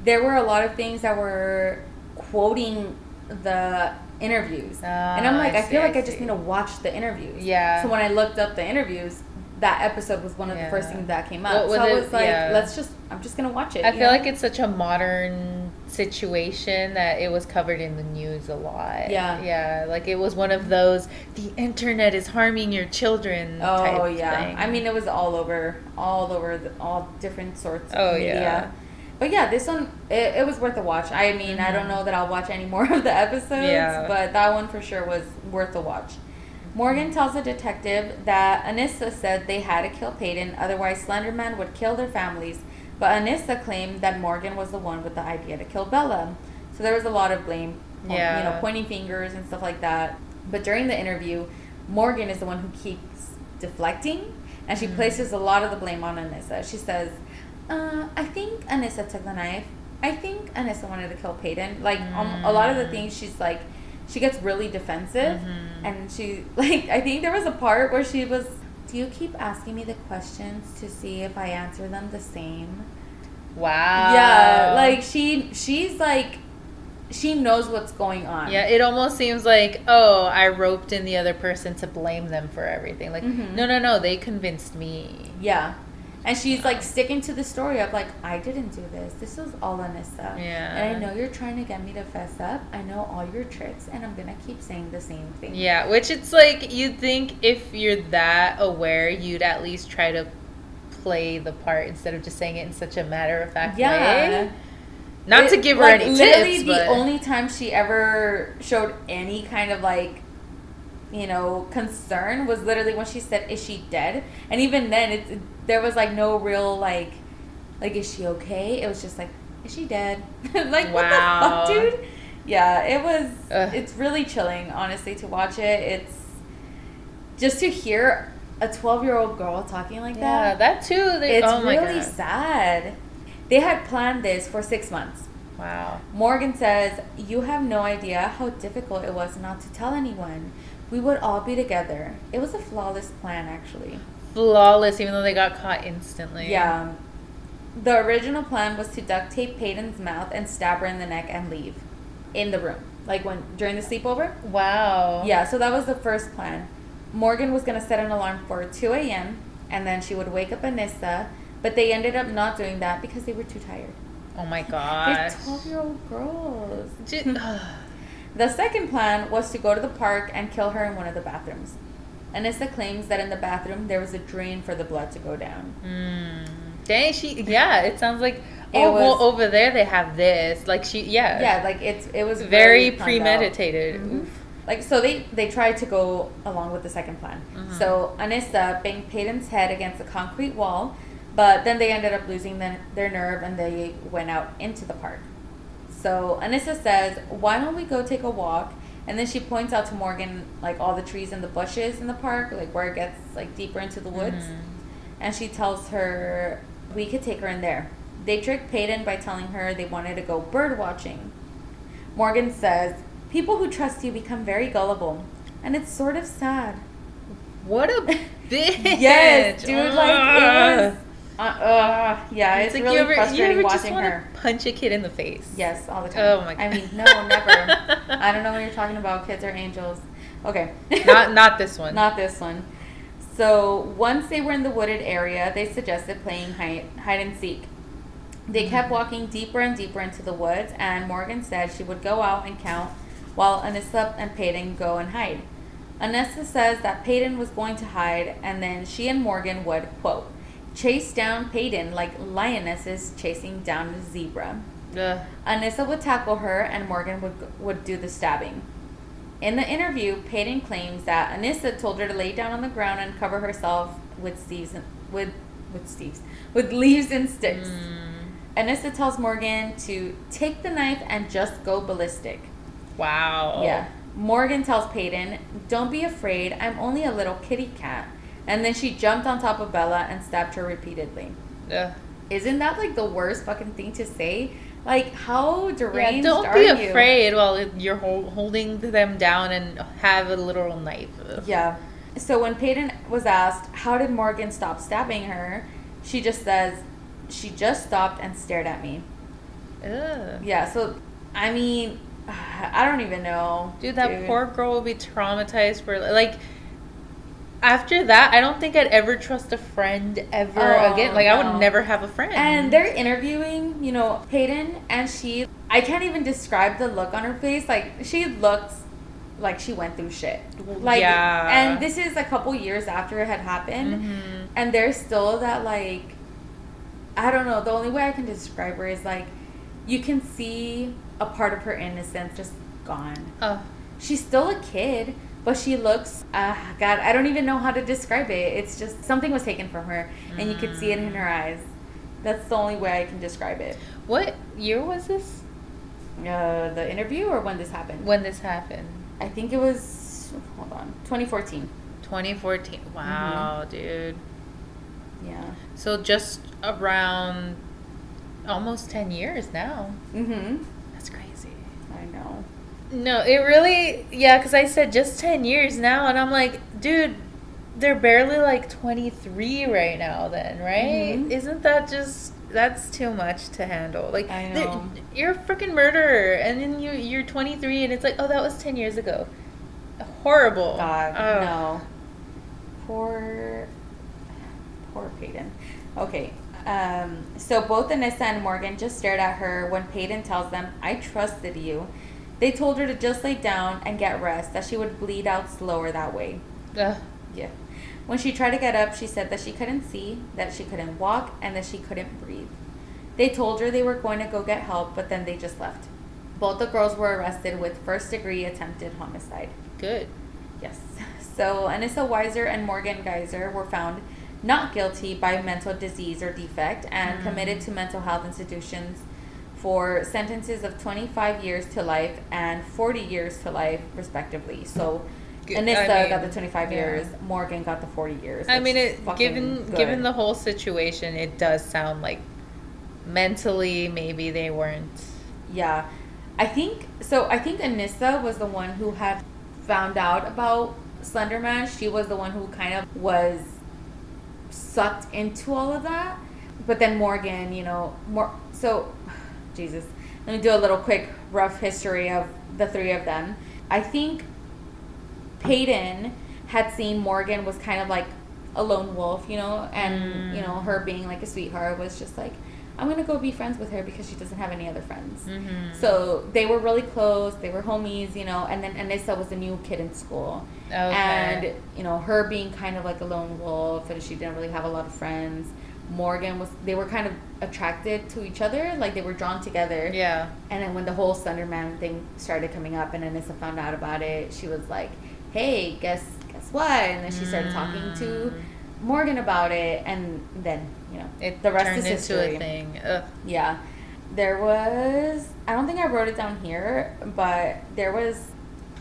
there were a lot of things that were quoting the interviews. and I'm Ah, like, I I, feel like I I just need to watch the interviews. Yeah. So when I looked up the interviews, that episode was one of the first things that came up. so I was like, Yeah. let's just, I'm just going to watch it. I feel know? like it's such a modern situation that it was covered in the news a lot. Yeah. Yeah. Like it was one of those the internet is harming your children. Oh type yeah, thing. I mean it was all over, all over, the, all different sorts. Of Oh, media. yeah. But yeah, this one it, it was worth a watch. I mean, I don't Mhm. know that I'll watch any more of the episodes, Yeah. but that one for sure was worth a watch. Morgan tells the detective that Anissa said they had to kill Peyton, otherwise Slenderman would kill their families. But Anissa claimed that Morgan was the one with the idea to kill Bella. So there was a lot of blame, you know, pointing fingers and stuff like that. But during the interview, Morgan is the one who keeps deflecting, and she Mhm. places a lot of the blame on Anissa. She says, uh, "I think Anissa took the knife. I think Anissa wanted to kill Peyton. Like um, a lot of the Mm. things, she's like, she gets really defensive, Mhm. and she like I think there was a part where she was." Do you keep asking me the questions to see if I answer them the same? Wow. Yeah, like she she's like she knows what's going on. Yeah, it almost seems like, oh, I roped in the other person to blame them for everything. Like, Mhm. no, no, no, they convinced me. Yeah. And she's like sticking to the story of like, I didn't do this. This was all Anissa. Yeah. And I know you're trying to get me to fess up. I know all your tricks and I'm gonna keep saying the same thing. Yeah, which it's like you'd think if you're that aware, you'd at least try to play the part instead of just saying it in such a matter of fact Yeah. way. Not to give her like, any literally tips, the but only time she ever showed any kind of like you know concern was literally when she said is she dead and even then it, there was like no real like like is she okay it was just like is she dead like Wow. what the fuck dude yeah it was Ugh. it's really chilling honestly to watch it it's just to hear a 12 year old girl talking like yeah, that Yeah, that too. They, it's oh really god! sad they had planned this for six months Wow. Morgan says, You have no idea how difficult it was not to tell anyone. We would all be together. It was a flawless plan, actually. Flawless, even though they got caught instantly. Yeah. The original plan was to duct tape Peyton's mouth and stab her in the neck and leave in the room. Like when during the sleepover? Wow. Yeah, so that was the first plan. Morgan was going to set an alarm for 2 a.m. and then she would wake up Anissa, but they ended up not doing that because they were too tired. Oh my They're gosh. 12 year old girls. Ju- The second plan was to go to the park and kill her in one of the bathrooms. Anissa claims that in the bathroom there was a drain for the blood to go down. mm. Dang, she yeah. It sounds like oh well over there they have this. Like she yeah Yeah, like it's it was very out. premeditated. Mhm. Like so they they tried to go along with the second plan. Mhm. So Anissa banged Peyton's head against a concrete wall, but then they ended up losing the, their nerve and they went out into the park. So Anissa says, "Why don't we go take a walk?" And then she points out to Morgan like all the trees and the bushes in the park, like where it gets like deeper into the woods. Mhm. And she tells her we could take her in there. They tricked Peyton by telling her they wanted to go bird watching. Morgan says, People who trust you become very gullible. And it's sort of sad. What a bitch! yes, dude, like it was. Uh, uh, yeah, it's, like really you ever, you frustrating ever just watching want her. to punch a kid in the face. Yes, all the time. Oh my god. I mean, no, never. I don't know what you're talking about. Kids are angels. Okay. not not this one. Not this one. So once they were in the wooded area, they suggested playing hide, hide and seek. They kept walking deeper and deeper into the woods, and Morgan said she would go out and count while Anissa and Peyton go and hide. Anissa says that Peyton was going to hide, and then she and Morgan would, quote, chase down Peyton like lionesses chasing down a zebra. Ugh. Anissa would tackle her, and Morgan would would do the stabbing. In the interview, Peyton claims that Anissa told her to lay down on the ground and cover herself with Steve's with with Steve's with leaves and sticks. Mm, Anissa tells Morgan to take the knife and just go ballistic. wow. Yeah. Morgan tells Peyton, "Don't be afraid. I'm only a little kitty cat." And then she jumped on top of Bella and stabbed her repeatedly. Yeah. Isn't that like the worst fucking thing to say? Like, how deranged Yeah, deranged don't be you? afraid while you're hol- holding them down and have a literal knife. Yeah. So when Peyton was asked, how did Morgan stop stabbing her? She just says, she just stopped and stared at me. Ugh. Yeah, so, I mean, I don't even know. Dude, that poor girl will be traumatized for like. After that, I don't think I'd ever trust a friend ever Oh, again. Like I would never have a friend. And they're interviewing, you know, Peyton, and she, I can't even describe the look on her face. Like, she looks like she went through shit. Like, Yeah. and this is a couple years after it had happened. Mhm. and there's still that like i don't know the only way i can describe her is like you can see a part of her innocence just gone Oh, she's still a kid but she looks uh, god i don't even know how to describe it. It's just something was taken from her and you could see it in her eyes. That's the only way i can describe it. What year was this? Uh, the interview or when this happened? When this happened? i think it was hold on 2014 2014. Wow, dude. yeah. So just around almost 10 years now. mm-hmm. That's crazy. i know No, it really, yeah, because I said just 10 years now, and I'm like, dude, they're barely like 23 right now, then, right? Mhm. Isn't that just, that's too much to handle? Like, I know. you're a freaking murderer, and then you, you're 23, and it's like, oh, that was 10 years ago. Horrible. God, Oh. no. Poor, poor Peyton. Okay, um, so both Anissa and Morgan just stared at her when Peyton tells them, I trusted you. They told her to just lay down and get rest, that she would bleed out slower that way. Ugh. Yeah. When she tried to get up, she said that she couldn't see, that she couldn't walk, and that she couldn't breathe. They told her they were going to go get help, but then they just left. Both the girls were arrested with first degree attempted homicide. good. Yes. So Anissa Weier and Morgan Geyser were found not guilty by mental disease or defect and Mm. committed to mental health institutions for sentences of 25 years to life and 40 years to life, respectively. So Anissa I got the 25 yeah. years, Morgan got the 40 years. I mean, it, given good. given the whole situation, it does sound like mentally maybe they weren't. Yeah. I think so I think Anissa was the one who had found out about Slenderman. She was the one who kind of was sucked into all of that. But then Morgan, you know, more so Jesus. Let me do a little quick rough history of the three of them. I think Peyton had seen Morgan was kind of like a lone wolf, you know, and you know, her being like a sweetheart was just like, I'm gonna go be friends with her because she doesn't have any other friends. Mm-hmm. So they were really close. They were homies, you know. And then Anissa was a new kid in school, okay. and you know her being kind of like a lone wolf, and she didn't really have a lot of friends. Morgan was they were kind of attracted to each other, like they were drawn together. Yeah. And then when the whole Slenderman thing started coming up, and Anissa found out about it, she was like, "Hey, guess guess what?" And then she started talking to Mm. Morgan about it, and then you know It the rest turned is into history. a thing. Ugh. Yeah. There was I don't think I wrote it down here, but there was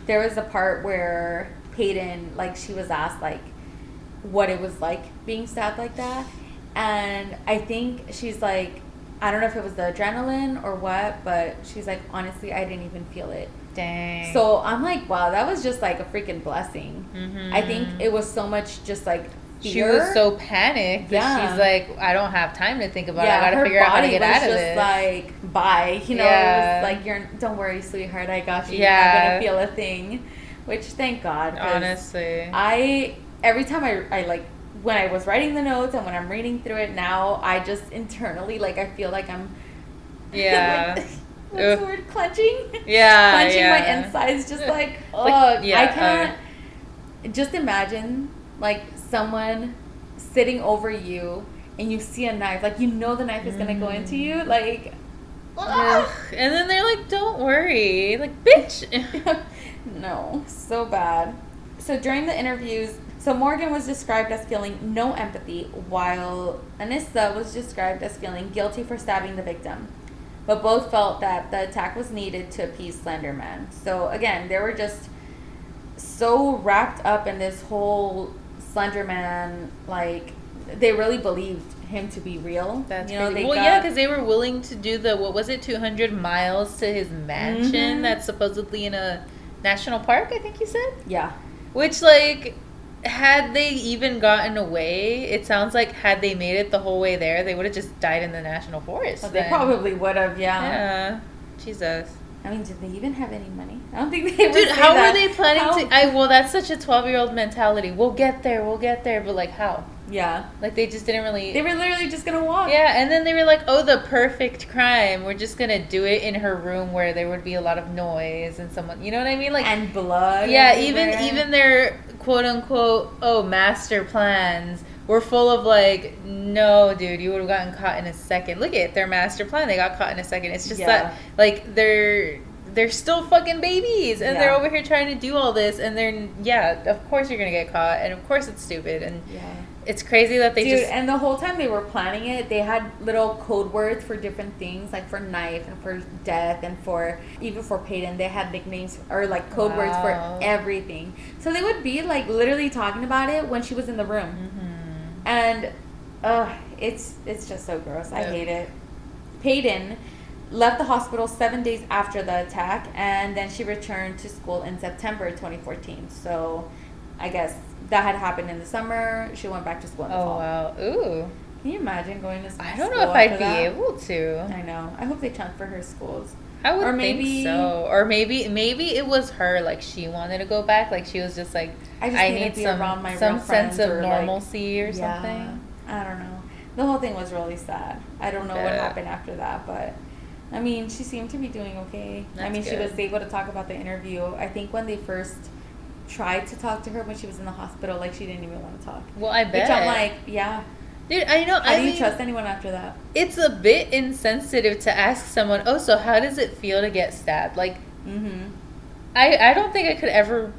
there was a part where Peyton like she was asked like what it was like being stabbed like that. And I think she's like I don't know if it was the adrenaline or what, but she's like honestly I didn't even feel it. Dang. So I'm like, wow, that was just like a freaking blessing. Mhm. I think it was so much just like fear. she was so panicked that Yeah. she's like, I don't have time to think about it. I gotta figure out how to get was out of just this. like bye, you know. Yeah. It was like you're don't worry, sweetheart, I got you. Yeah. You're not gonna feel a thing, which thank God. Honestly. I every time I I like when I was writing the notes and when I'm reading through it now, I just internally like I feel like I'm Yeah. like, what's the word clenching Yeah, clenching my insides just like oh Like, yeah, I can't just imagine like someone sitting over you and you see a knife like you know the knife is gonna go into Mm. you like Ugh. And then they're like, don't worry. Like, bitch. no so bad so during the interviews so morgan was described as feeling no empathy while anissa was described as feeling guilty for stabbing the victim but both felt that the attack was needed to appease slenderman so again they were just so wrapped up in this whole slenderman like they really believed him to be real That's you know well, got, yeah, because they were willing to do the what was it, two hundred miles to his mansion Mhm. that's supposedly in a national park. I think you said. yeah Which like, had they even gotten away, it sounds like had they made it the whole way there, they would have just died in the national forest. But they probably would have yeah. Yeah. Jesus. I mean, did they even have any money? I don't think they Dude, how that. were they planning How- to? I well, that's such a twelve-year-old mentality. We'll get there. We'll get there. But like, how? Yeah, Like they just didn't really. they were literally just gonna walk. Yeah, and then they were like, "Oh, the perfect crime. We're just gonna do it in her room where there would be a lot of noise and someone, you know what I mean? Like, and blood. yeah, even even their quote unquote oh master plans were full of like, no, dude, you would have gotten caught in a second. Look at their master plan; they got caught in a second. It's just Yeah. that like they're they're still fucking babies, and they're over here trying to do all this, and they're yeah, of course you're gonna get caught, and of course it's stupid, and Yeah. it's crazy that they Dude, just and the whole time they were planning it, they had little code words for different things, like for knife and for death and for even for Peyton, they had nicknames or like code words for everything. So they would be like literally talking about it when she was in the room. Mhm. And uh, it's it's just so gross. I hate it. Peyton left the hospital seven days after the attack, and then she returned to school in September 2014. So, I guess that had happened in the summer. She went back to school in the Oh fall. wow! Ooh, Can you imagine going to school? I don't know if I'd be that? able to. I know. I hope they transfer her schools. I would Or maybe- think so, or maybe maybe it was her. Like she wanted to go back. Like she was just like, I I, just need need some around my some sense of or, like- normalcy or Yeah. something. I don't know. The whole thing was really sad. I don't know what happened after that, but I mean, she seemed to be doing okay. I That's mean, she was able to talk about the interview. I think when they first tried to talk to her when she was in the hospital, like she didn't even want to talk. Well, I bet. Which I'm like, yeah. Dude, I know. How I do you mean, trust anyone after that? it's a bit insensitive to ask someone. Oh, so how does it feel to get stabbed? Like, Mm-hmm. I I don't think I could ever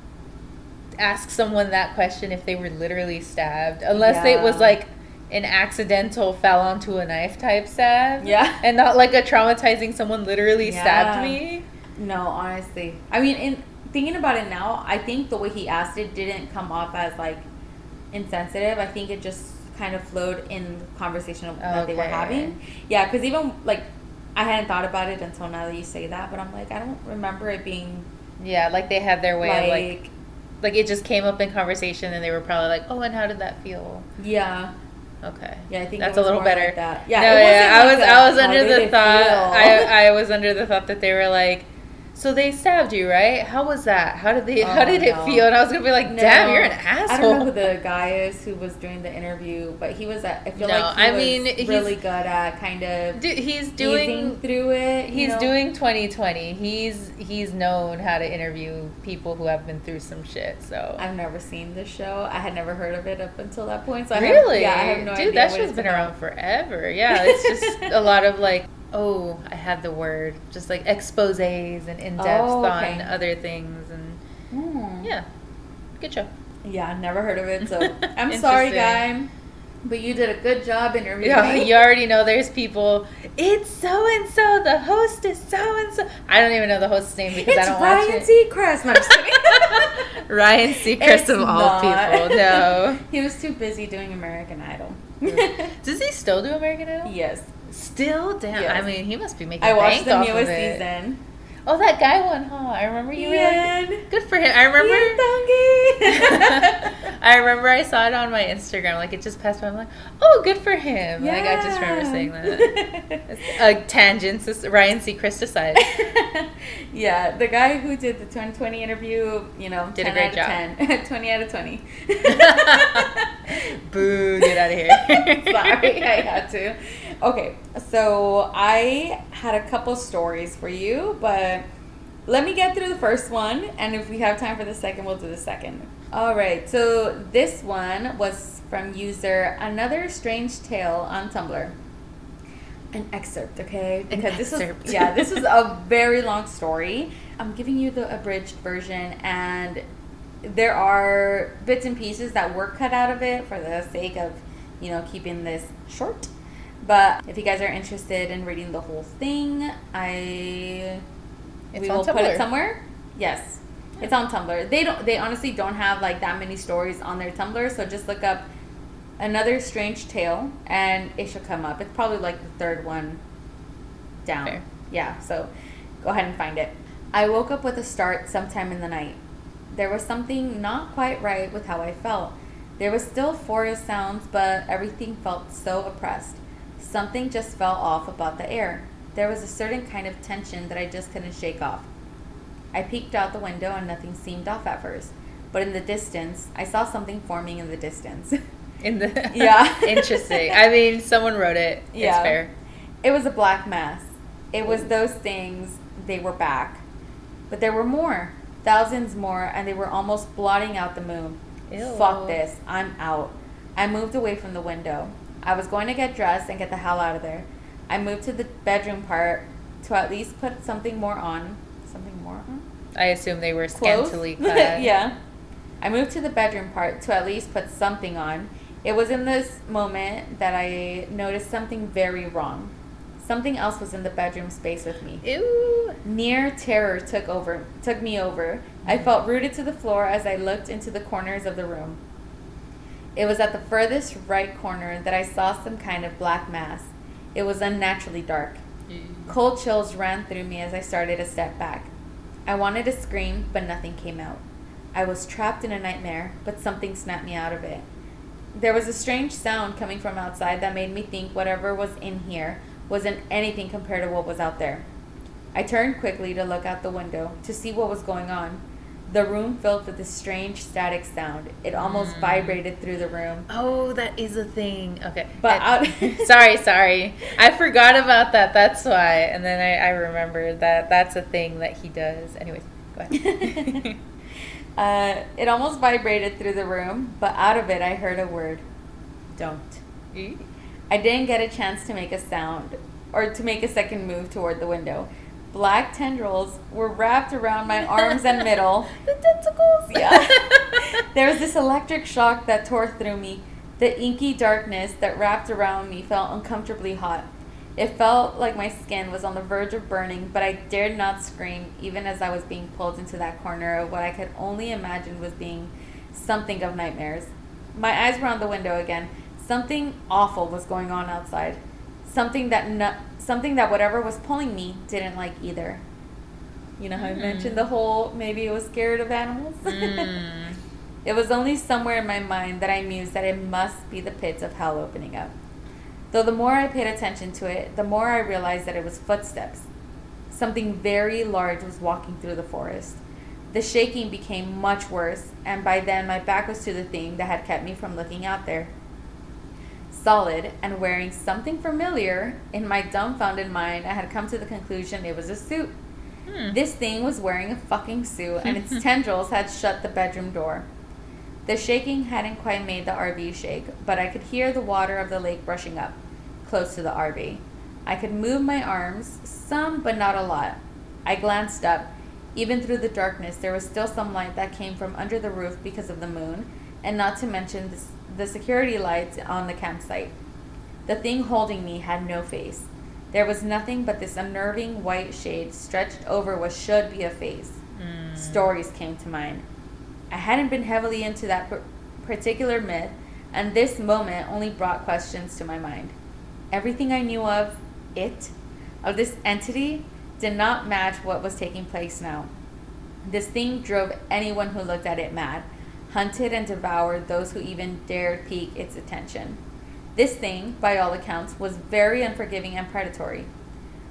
ask someone that question if they were literally stabbed, unless it was like an accidental fell onto a knife type stab. Yeah. And not like a traumatizing someone literally stabbed me. No, honestly. I mean, in thinking about it now, I think the way he asked it didn't come off as like insensitive. I think it just kind of flowed in the conversation of, that they were having. Yeah, because even like I hadn't thought about it until now that you say that, but I'm like, I don't remember it being Yeah, like they had their way like, of like like it just came up in conversation and they were probably like, "Oh, and how did that feel?" yeah, Okay. yeah. I think That's a little better. Like that. Yeah, no, yeah, I was I was under the thought? I I was under the thought that they were like So they stabbed you, right? How was that? How did they? how Oh, did it feel? And I was gonna be like, "Damn, No, you're an asshole. I don't know who the guy is who was doing the interview, but he was. At, I feel No, like I mean, he's- really good at kind of Dude, he's doing. through it. He's know? doing 2020. He's he's known how to interview people who have been through some shit. So I've never seen this show. I had never heard of it up until that point. So I really, have, yeah, I have no dude, idea. that what show's been about. around forever. Yeah, it's just a lot of like, oh, I had the word, just like exposés and in depth Oh, okay. on other things, and Hmm. yeah, good show. Yeah, I've never heard of it. So I'm sorry, guy, but you did a good job interviewing. Yeah, you already know there's people. It's so and so. The host is so and so. I don't even know the host's name because It's I don't Ryan watch it. Seacrest. No, I'm. Ryan Seacrest It's of all people. No. he was too busy doing American Idol. Does he still do American Idol? yes, Still? Damn. Yes. I mean, he must be making I watched the newest season. Oh, that guy won, huh? I remember you were like, good for him. I remember. I remember I saw it on my Instagram. Like it just passed by. I'm like, oh, good for him. Like I just remember saying that. A tangent. Ryan Seacrest aside. yeah, the guy who did the 2020 interview, you know, Did a 10 great out of 10. 20 out of 20. Boo! Get out of here. Sorry, I had to. Okay, so I had a couple stories for you, but let me get through the first one, and if we have time for the second, we'll do the second. All right, so this one was from user Another Strange Tale on Tumblr. An excerpt, okay? Because this excerpt. was yeah, this was a very long story. I'm giving you the abridged version, and there are bits and pieces that were cut out of it for the sake of, you know, keeping this short. But if you guys are interested in reading the whole thing, I It's we will put it somewhere. Yes, it's on Tumblr. They don't. They honestly don't have like that many stories on their Tumblr. So just look up another strange tale, and it should come up. It's probably like the third one down. Fair. Yeah. So go ahead and find it. I woke up with a start sometime in the night. There was something not quite right with how I felt. There was still forest sounds, but everything felt so oppressed. Something just fell off about the air. There was a certain kind of tension that I just couldn't shake off. I peeked out the window and nothing seemed off at first. But in the distance, I saw something forming in the distance. In the Yeah. Interesting. I mean, someone wrote it. It's Yeah. fair. It was a black mass. It was those things, they were back. But there were more. Thousands more, and they were almost blotting out the moon. Ew. Fuck this. I'm out. I moved away from the window. I was going to get dressed and get the hell out of there. I moved to the bedroom part to at least put something more on. Something more on? I assume they were Clothes? scantily clad. yeah. I moved to the bedroom part to at least put something on. It was in this moment that I noticed something very wrong. Something else was in the bedroom space with me. Ew. Near terror took over, took me over. I felt rooted to the floor as I looked into the corners of the room. It was at the furthest right corner that I saw some kind of black mass. It was unnaturally dark. Mm. Cold chills ran through me as I started to step back. I wanted to scream, but nothing came out. I was trapped in a nightmare, but something snapped me out of it. There was a strange sound coming from outside that made me think whatever was in here wasn't anything compared to what was out there. I turned quickly to look out the window to see what was going on. The room filled with a strange static sound. It almost Mm. vibrated through the room. Oh, that is a thing. Okay. But I- sorry, sorry. I forgot about that. That's why. And then I, I remembered that that's a thing that he does. Anyways, go ahead. uh, it almost vibrated through the room, but out of it I heard a word. Don't. I didn't get a chance to make a sound or to make a second move toward the window. Black tendrils were wrapped around my arms and middle. the tentacles. Yeah. There was this electric shock that tore through me. The inky darkness that wrapped around me felt uncomfortably hot. It felt like my skin was on the verge of burning, but I dared not scream, even as I was being pulled into that corner of what I could only imagine was being something of nightmares. My eyes were on the window again. Something awful was going on outside. Something that no- something that whatever was pulling me didn't like either. You know how I Mm. mentioned the whole maybe it was scared of animals? Mm. It was only somewhere in my mind that I mused that it must be the pits of hell opening up. Though the more I paid attention to it, the more I realized that it was footsteps. Something very large was walking through the forest. The shaking became much worse, and by then my back was to the thing that had kept me from looking out there. Solid and wearing something familiar, in my dumbfounded mind, I had come to the conclusion it was a suit. Hmm. This thing was wearing a fucking suit, and its tendrils had shut the bedroom door. The shaking hadn't quite made the RV shake, but I could hear the water of the lake rushing up, close to the RV. I could move my arms, some but not a lot. I glanced up. Even through the darkness, there was still some light that came from under the roof because of the moon, and not to mention the, the security lights on the campsite. The thing holding me had no face. There was nothing but this unnerving white shade stretched over what should be a face. Mm. Stories came to mind. I hadn't been heavily into that par- particular myth, and this moment only brought questions to my mind. Everything I knew of it, of this entity, did not match what was taking place now. This thing drove anyone who looked at it mad, hunted and devoured those who even dared pique its attention. This thing, by all accounts, was very unforgiving and predatory.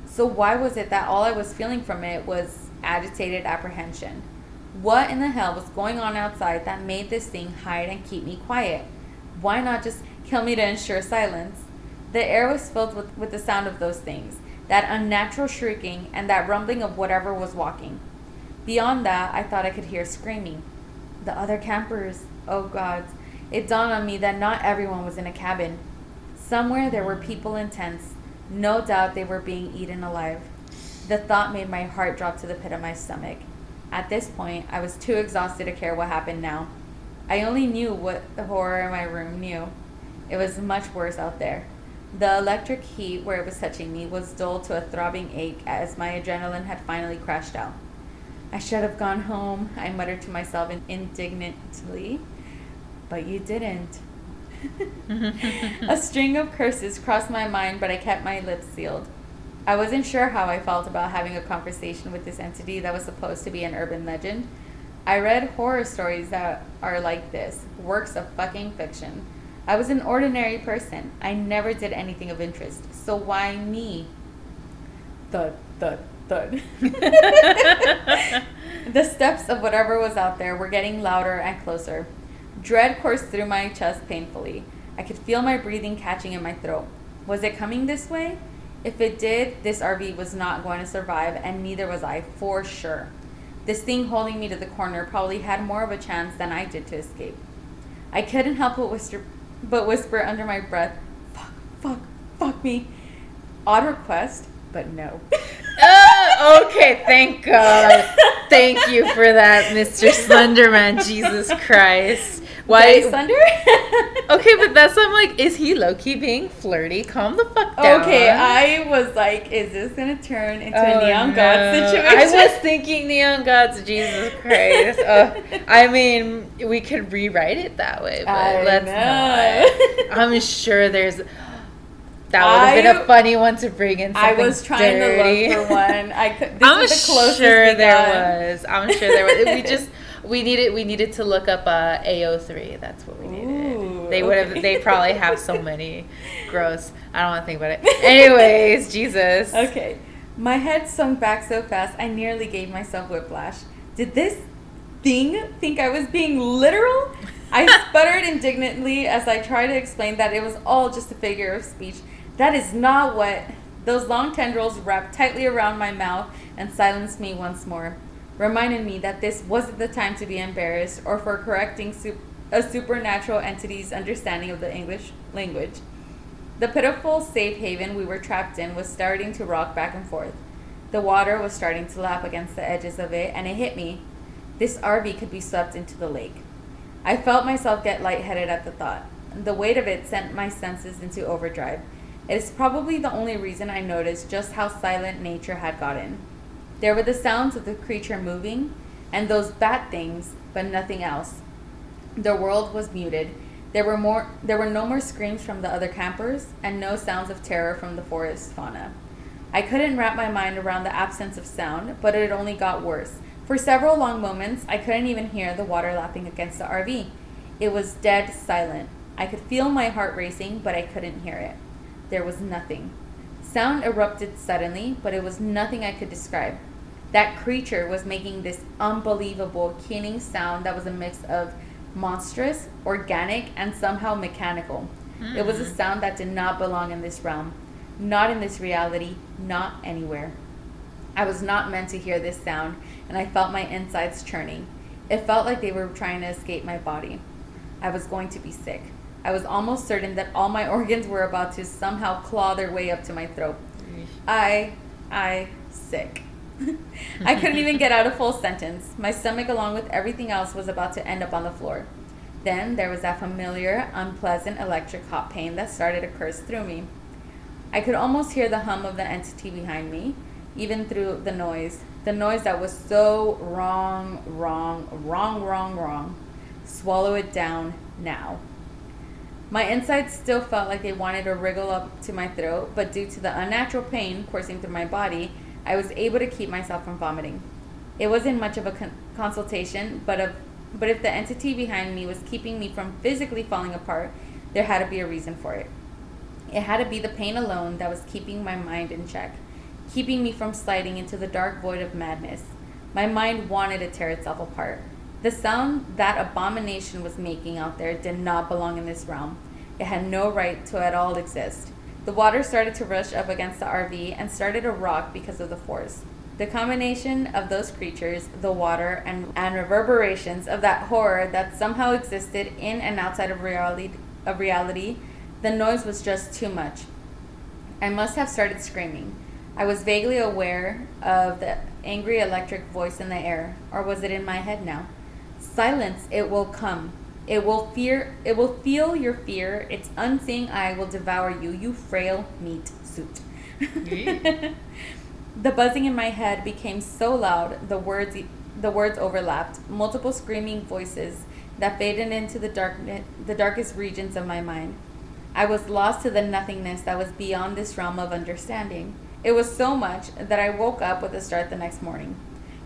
So, why was it that all I was feeling from it was agitated apprehension? What in the hell was going on outside that made this thing hide and keep me quiet? Why not just kill me to ensure silence? The air was filled with, with the sound of those things that unnatural shrieking and that rumbling of whatever was walking. Beyond that, I thought I could hear screaming. The other campers, oh God. it dawned on me that not everyone was in a cabin. Somewhere there were people in tents. No doubt they were being eaten alive. The thought made my heart drop to the pit of my stomach. At this point, I was too exhausted to care what happened now. I only knew what the horror in my room knew. It was much worse out there. The electric heat where it was touching me was dulled to a throbbing ache as my adrenaline had finally crashed out. I should have gone home, I muttered to myself indignantly. But you didn't. a string of curses crossed my mind, but I kept my lips sealed. I wasn't sure how I felt about having a conversation with this entity that was supposed to be an urban legend. I read horror stories that are like this works of fucking fiction. I was an ordinary person. I never did anything of interest. So why me? Thud, thud, the steps of whatever was out there were getting louder and closer. Dread coursed through my chest painfully. I could feel my breathing catching in my throat. Was it coming this way? If it did, this RV was not going to survive, and neither was I, for sure. This thing holding me to the corner probably had more of a chance than I did to escape. I couldn't help but whisper, but whisper under my breath, fuck, fuck, fuck me. Odd request, but no. Okay, thank God. Thank you for that, Mr. Slenderman. Jesus Christ. Why? Dice under? Okay, but that's I'm like, is he low key being flirty? Calm the fuck down. Okay, I was like, is this gonna turn into Oh, a neon no. god situation? I was thinking neon gods. Jesus Christ. oh, I mean, we could rewrite it that way, but I let's know. not. I'm sure there's. That would have been a funny one to bring in. I was trying dirty. to look for one. I could. This I'm is the closest sure there was. I'm sure there was. We just we needed we needed to look up uh, AO3. That's what we needed. Ooh, they would have. okay. They probably have so many. Gross. I don't want to think about it. Anyways, Jesus. Okay. My head sunk back so fast I nearly gave myself whiplash. Did this thing think I was being literal? I sputtered indignantly as I tried to explain that it was all just a figure of speech. That is not what. Those long tendrils wrapped tightly around my mouth and silenced me once more, reminding me that this wasn't the time to be embarrassed or for correcting sup- a supernatural entity's understanding of the English language. The pitiful safe haven we were trapped in was starting to rock back and forth. The water was starting to lap against the edges of it, and it hit me. This RV could be swept into the lake. I felt myself get lightheaded at the thought. The weight of it sent my senses into overdrive. It is probably the only reason I noticed just how silent nature had gotten. There were the sounds of the creature moving, and those bat things, but nothing else. The world was muted. There were more there were no more screams from the other campers and no sounds of terror from the forest fauna. I couldn't wrap my mind around the absence of sound, but it only got worse. For several long moments, I couldn't even hear the water lapping against the RV. It was dead silent. I could feel my heart racing, but I couldn't hear it. There was nothing. Sound erupted suddenly, but it was nothing I could describe. That creature was making this unbelievable keening sound that was a mix of monstrous, organic, and somehow mechanical. Mm. It was a sound that did not belong in this realm, not in this reality, not anywhere. I was not meant to hear this sound, and I felt my insides churning. It felt like they were trying to escape my body. I was going to be sick. I was almost certain that all my organs were about to somehow claw their way up to my throat. I, I, sick. I couldn't even get out a full sentence. My stomach, along with everything else, was about to end up on the floor. Then there was that familiar, unpleasant electric hot pain that started to curse through me. I could almost hear the hum of the entity behind me, even through the noise. The noise that was so wrong, wrong, wrong, wrong, wrong. Swallow it down now. My insides still felt like they wanted to wriggle up to my throat, but due to the unnatural pain coursing through my body, I was able to keep myself from vomiting. It wasn't much of a con- consultation, but but if the entity behind me was keeping me from physically falling apart, there had to be a reason for it. It had to be the pain alone that was keeping my mind in check, keeping me from sliding into the dark void of madness. My mind wanted to tear itself apart. The sound that abomination was making out there did not belong in this realm. It had no right to at all exist. The water started to rush up against the RV and started to rock because of the force. The combination of those creatures, the water, and, and reverberations of that horror that somehow existed in and outside of reality, of reality, the noise was just too much. I must have started screaming. I was vaguely aware of the angry electric voice in the air, or was it in my head now? Silence, it will come. It will fear it will feel your fear. Its unseeing eye will devour you, you frail meat suit. the buzzing in my head became so loud the words the words overlapped, multiple screaming voices that faded into the darkness the darkest regions of my mind. I was lost to the nothingness that was beyond this realm of understanding. It was so much that I woke up with a start the next morning.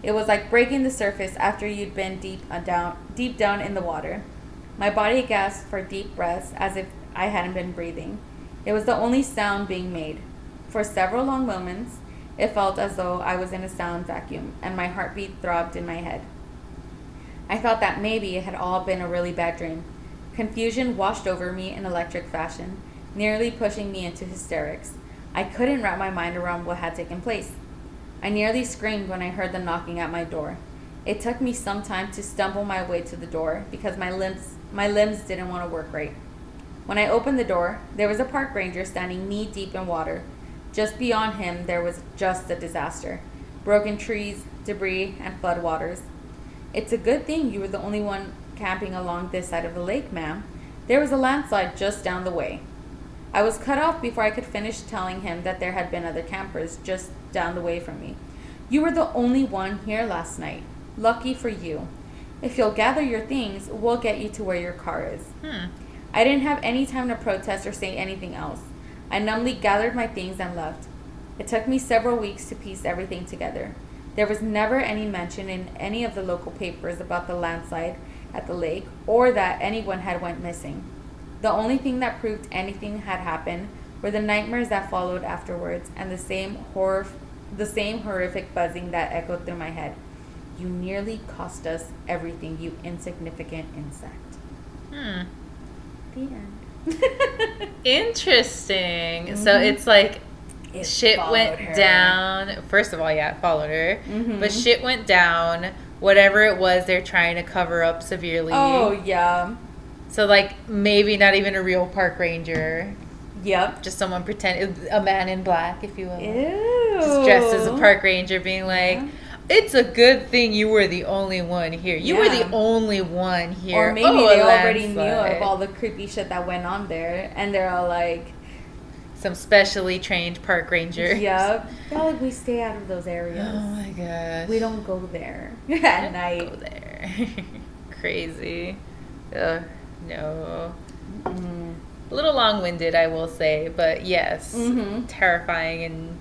It was like breaking the surface after you'd been deep uh, down deep down in the water. My body gasped for deep breaths as if I hadn't been breathing. It was the only sound being made. For several long moments, it felt as though I was in a sound vacuum and my heartbeat throbbed in my head. I thought that maybe it had all been a really bad dream. Confusion washed over me in electric fashion, nearly pushing me into hysterics. I couldn't wrap my mind around what had taken place. I nearly screamed when I heard the knocking at my door. It took me some time to stumble my way to the door because my limbs my limbs didn't want to work right. When I opened the door, there was a park ranger standing knee deep in water. Just beyond him, there was just a disaster broken trees, debris, and floodwaters. It's a good thing you were the only one camping along this side of the lake, ma'am. There was a landslide just down the way. I was cut off before I could finish telling him that there had been other campers just down the way from me. You were the only one here last night. Lucky for you. If you'll gather your things, we'll get you to where your car is. Hmm. I didn't have any time to protest or say anything else. I numbly gathered my things and left. It took me several weeks to piece everything together. There was never any mention in any of the local papers about the landslide at the lake or that anyone had went missing. The only thing that proved anything had happened were the nightmares that followed afterwards and the same horror the same horrific buzzing that echoed through my head. You nearly cost us everything, you insignificant insect. Hmm. The end. Interesting. Mm-hmm. So it's like it shit went her. down. First of all, yeah, it followed her. Mm-hmm. But shit went down. Whatever it was, they're trying to cover up severely. Oh, yeah. So, like, maybe not even a real park ranger. Yep. Just someone pretend a man in black, if you will. Ew. Just dressed as a park ranger, being like, yeah it's a good thing you were the only one here. You yeah. were the only one here. Or maybe oh, they already knew of all the creepy shit that went on there, and they're all like, some specially trained park ranger. Yep. Yeah, like we stay out of those areas. Oh my gosh. We don't go there at night. Go there. Crazy. Ugh, no. Mm. A little long-winded, I will say, but yes, mm-hmm. terrifying and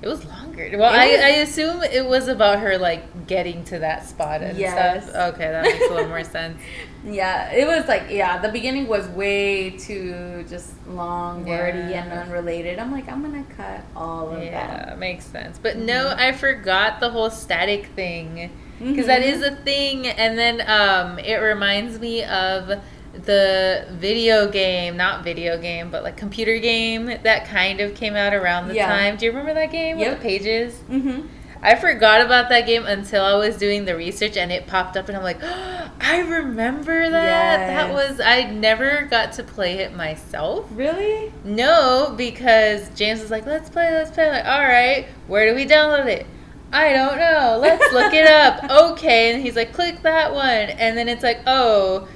It was longer. Well, I, I assume it was about her like getting to that spot and Yes. stuff. Okay, that makes a little more sense. Yeah, it was like yeah, the beginning was way too just long, wordy, Yeah. and unrelated. I'm like, I'm gonna cut all of Yeah, that. Yeah, makes sense. But no, I forgot the whole static thing because Mhm. is a thing. And then um, it reminds me of the video game, not video game, but like computer game that kind of came out around the Yeah. time. Do you remember that game Yep. with the pages? Mm-hmm. I forgot about that game until I was doing the research and it popped up and I'm like, I remember that. That was I never got to play it myself. Really? No, because James was like, "Let's play, let's play." I'm like, all right, where do we download it? I don't know. Let's look it up. Okay, and he's like, "Click that one," and then it's like, "Oh."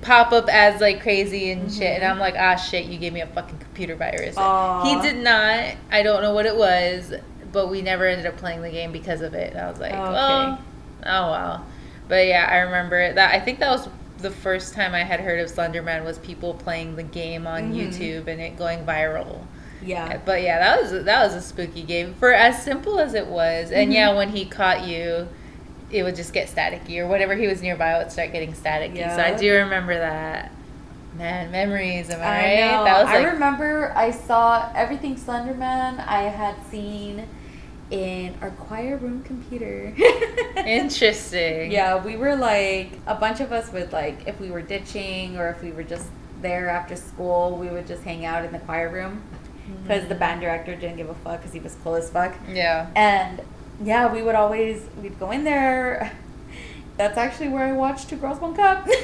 Pop up as like crazy and shit, and. I'm like, ah, shit! You gave me a fucking computer virus. Aw. He did not. I don't know what it was, but we never ended up playing the game because of it. And I was like, Okay. oh, oh well. But yeah, I remember that. I think that was the first time I had heard of Slenderman was people playing the game on Mhm. YouTube and it going viral. Yeah. But yeah, that was that was a spooky game for as simple as it was. And Mhm. yeah, when he caught you, it would just get staticky or whatever he was nearby it would start getting staticky. So I do remember that. Man, memories, am I, I right? know. That was I remember I saw everything Slenderman I had seen in our choir room computer. interesting. Yeah, we were like a bunch of us would like if we were ditching or if we were just there after school, we would just hang out in the choir room because the band director didn't give a fuck because he was cool as fuck. Yeah. And yeah, we would always we'd go in there. That's actually where I watched Two Girls One Cup. Ew.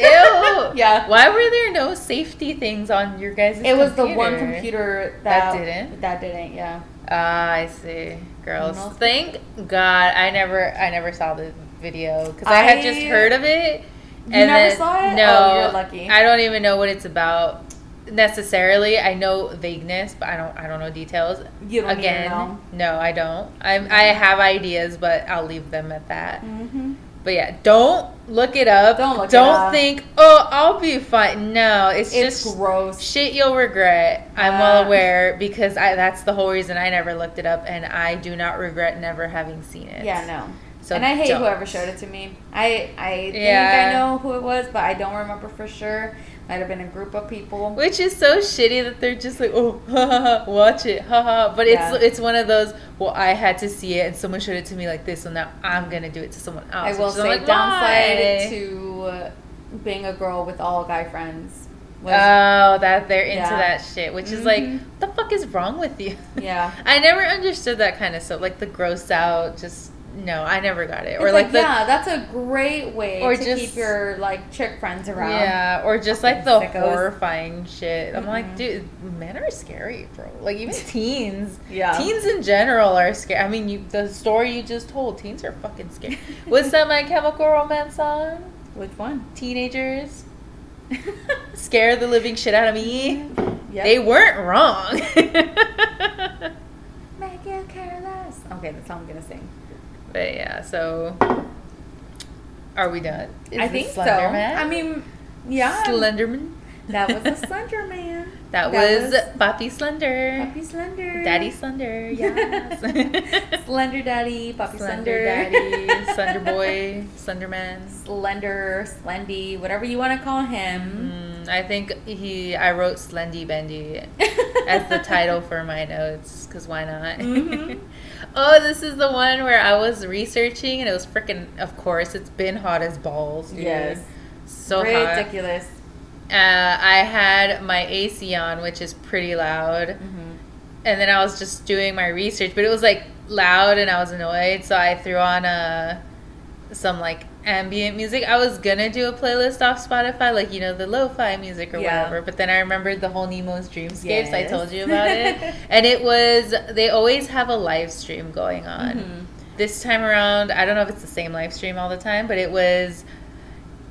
yeah. Why were there no safety things on your guys' It was the one computer That that, didn't? That didn't, yeah. Ah, I see. Girls. No. Thank God I never I never saw the video because I, had just heard of it. You never saw it? No, Oh, you're lucky. I don't even know what it's about necessarily. I know vagueness, but I don't I don't know details. You don't Again, know. no, I don't. I I have ideas, but I'll leave them at that. Mm-hmm. But yeah, don't look it up. Don't look it Don't up. think, oh, I'll be fine. No, it's, It's just gross. shit you'll regret. I'm well Uh. aware because I that's the whole reason I never looked it up, and I do not regret never having seen it. Yeah, no. So and I hate don't. whoever showed it to me. I I think Yeah. I know who it was, but I don't remember for sure. Might have been a group of people. Which is so shitty that they're just like, oh, ha, ha, ha, watch it, haha. But it's Yeah. it's one of those. Well, I had to see it, and someone showed it to me like this, so now I'm gonna do it to someone else. I will which is I'm say like, downside why? to being a girl with all guy friends. Was, Oh, that they're into Yeah. that shit, which is like, Mhm. what the fuck is wrong with you? yeah. I never understood that kind of stuff, like the gross out. Just no, I never got it. It's Or like, like, the yeah, that's a great way Or to just- keep your like chick friends around. yeah, or just like the Sickos. horrifying shit. I'm like, Mhm. dude, men are scary, bro. Like even teens. Yeah. Teens in general are scary. I mean, you the story you just told, teens are fucking scary. What's that My Chemical Romance song? Which one? Teenagers scare the living shit out of me. Yep. They weren't wrong. Make you careless. Okay, that's all I'm gonna sing. But yeah, so are we done? Is I think so. Slenderman? I mean, yeah. Slenderman. that was a Slender Man. That, That was, was Poppy Slender. Puppy Slender. Daddy Slender. Yes. Slender Daddy. Puppy Slender Slender. Daddy. Slender Boy. Slenderman. Slender, Slendy, whatever you want to call him. Mm, I think he. I wrote Slendy Bendy as the title for my notes because why not? Mhm. Oh, this is the one where I was researching and it was freaking. Of course, it's been hot as balls. Dude. Yes. So hot. Ridiculous. Uh, I had my AC on, which is pretty loud, Mm-hmm. and then I was just doing my research, but it was like loud, and I was annoyed, so I threw on a some like ambient music. I was gonna do a playlist off Spotify, like you know the lo-fi music or Yeah. whatever, but then I remembered the whole Nemo's Dreamscapes. I told you about it, and it was they always have a live stream going on. Mhm. This time around, I don't know if it's the same live stream all the time, but it was.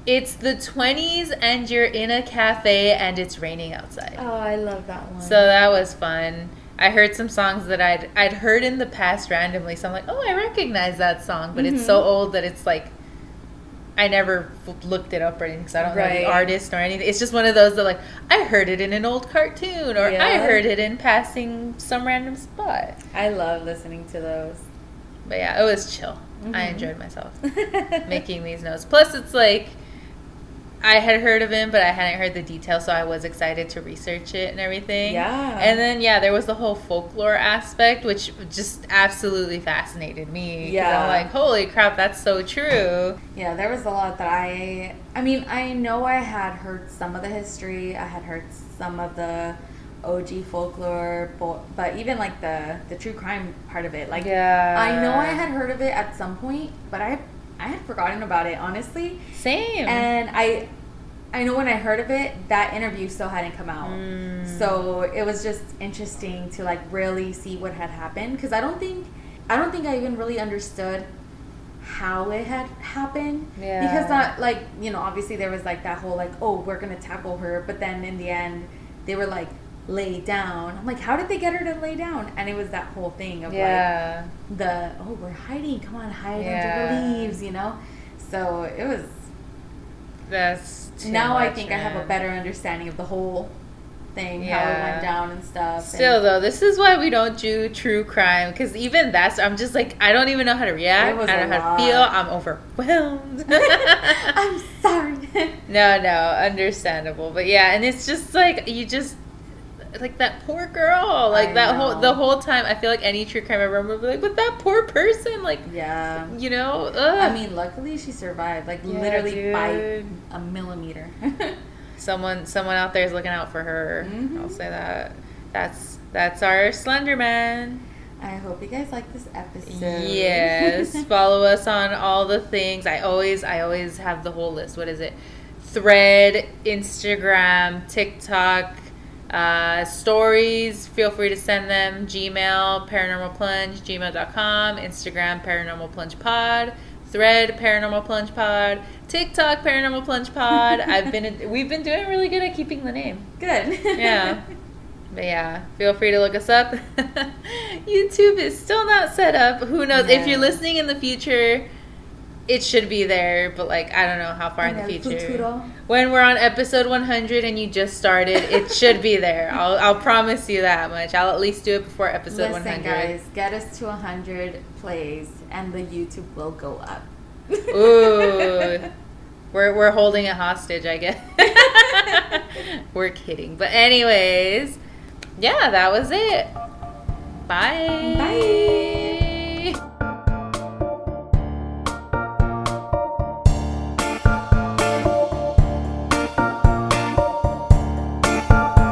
It's the 20s and you're in a cafe and it's raining outside. Oh, I love that one. So that was fun. I heard some songs that I'd I'd heard in the past randomly. So I'm like, oh, I recognize that song, but it's so Mhm. old that it's like I never looked it up or anything because I don't know Right. the artist or anything. It's just one of those that like I heard it in an old cartoon or I heard it in passing some random spot. I love listening to those. But yeah, it was chill. I Mhm. enjoyed myself making these notes. Plus, it's like I had heard of him, but I hadn't heard the details, so I was excited to research it and everything. Yeah. And then yeah, there was the whole folklore aspect, which just absolutely fascinated me. Yeah. I'm like, holy crap, that's so true. Yeah, there was a lot that I. I mean, I know I had heard some of the history. I had heard some of the OG folklore, but, but even like the the true crime part of it, like yeah. I know I had heard of it at some point, but I I had forgotten about it honestly. same. And I I know when I heard of it, that interview still hadn't come out. Mm. So it was just interesting to like really see what had happened because I don't think I don't think I even really understood how it had happened Yeah. because that like you know obviously there was like that whole like oh we're gonna tackle her but then in the end they were like lay down i'm like how did they get her to lay down and it was that whole thing of yeah. like the oh we're hiding come on hide under the leaves you know so it was That's too now I think I have a better understanding of the whole thing, yeah. how it went down and stuff. Still and though, this is why we don't do true crime because even that's I'm just like I don't even know how to react. I don't know how to feel. I'm overwhelmed. I'm sorry. no, no, understandable. But yeah, and it's just like you just like that poor girl. Like I that whole the whole time I feel like any true crime ever would be like, but that poor person, like yeah. you know, ugh. I mean, luckily she survived, like Yeah, literally by a millimeter. someone someone out there is looking out for her. Mhm. I'll say that. That's that's our Slender Man. I hope you guys like this episode. Yes. Follow us on all the things. I always I always have the whole list. What is it? Thread, Instagram, TikTok, uh, stories. Feel free to send them. Gmail, paranormal plunge, gmail.com, Instagram, paranormal plunge pod, thread, paranormal plunge pod, TikTok, paranormal plunge pod. I've been we've been doing really good at keeping the name. Good. Yeah. But yeah, feel free to look us up. YouTube is still not set up. Who knows? If you're listening in the future, it should be there, but like I don't know how far in the future. futuro. When we're on episode 100 and you just started, it should be there. I'll, I'll promise you that much. I'll at least do it before episode Listen, 100. guys, get us to 100 plays and the YouTube will go up. Ooh. We're, we're holding it hostage, I guess. we're kidding. But, anyways, yeah, that was it. Bye. Bye.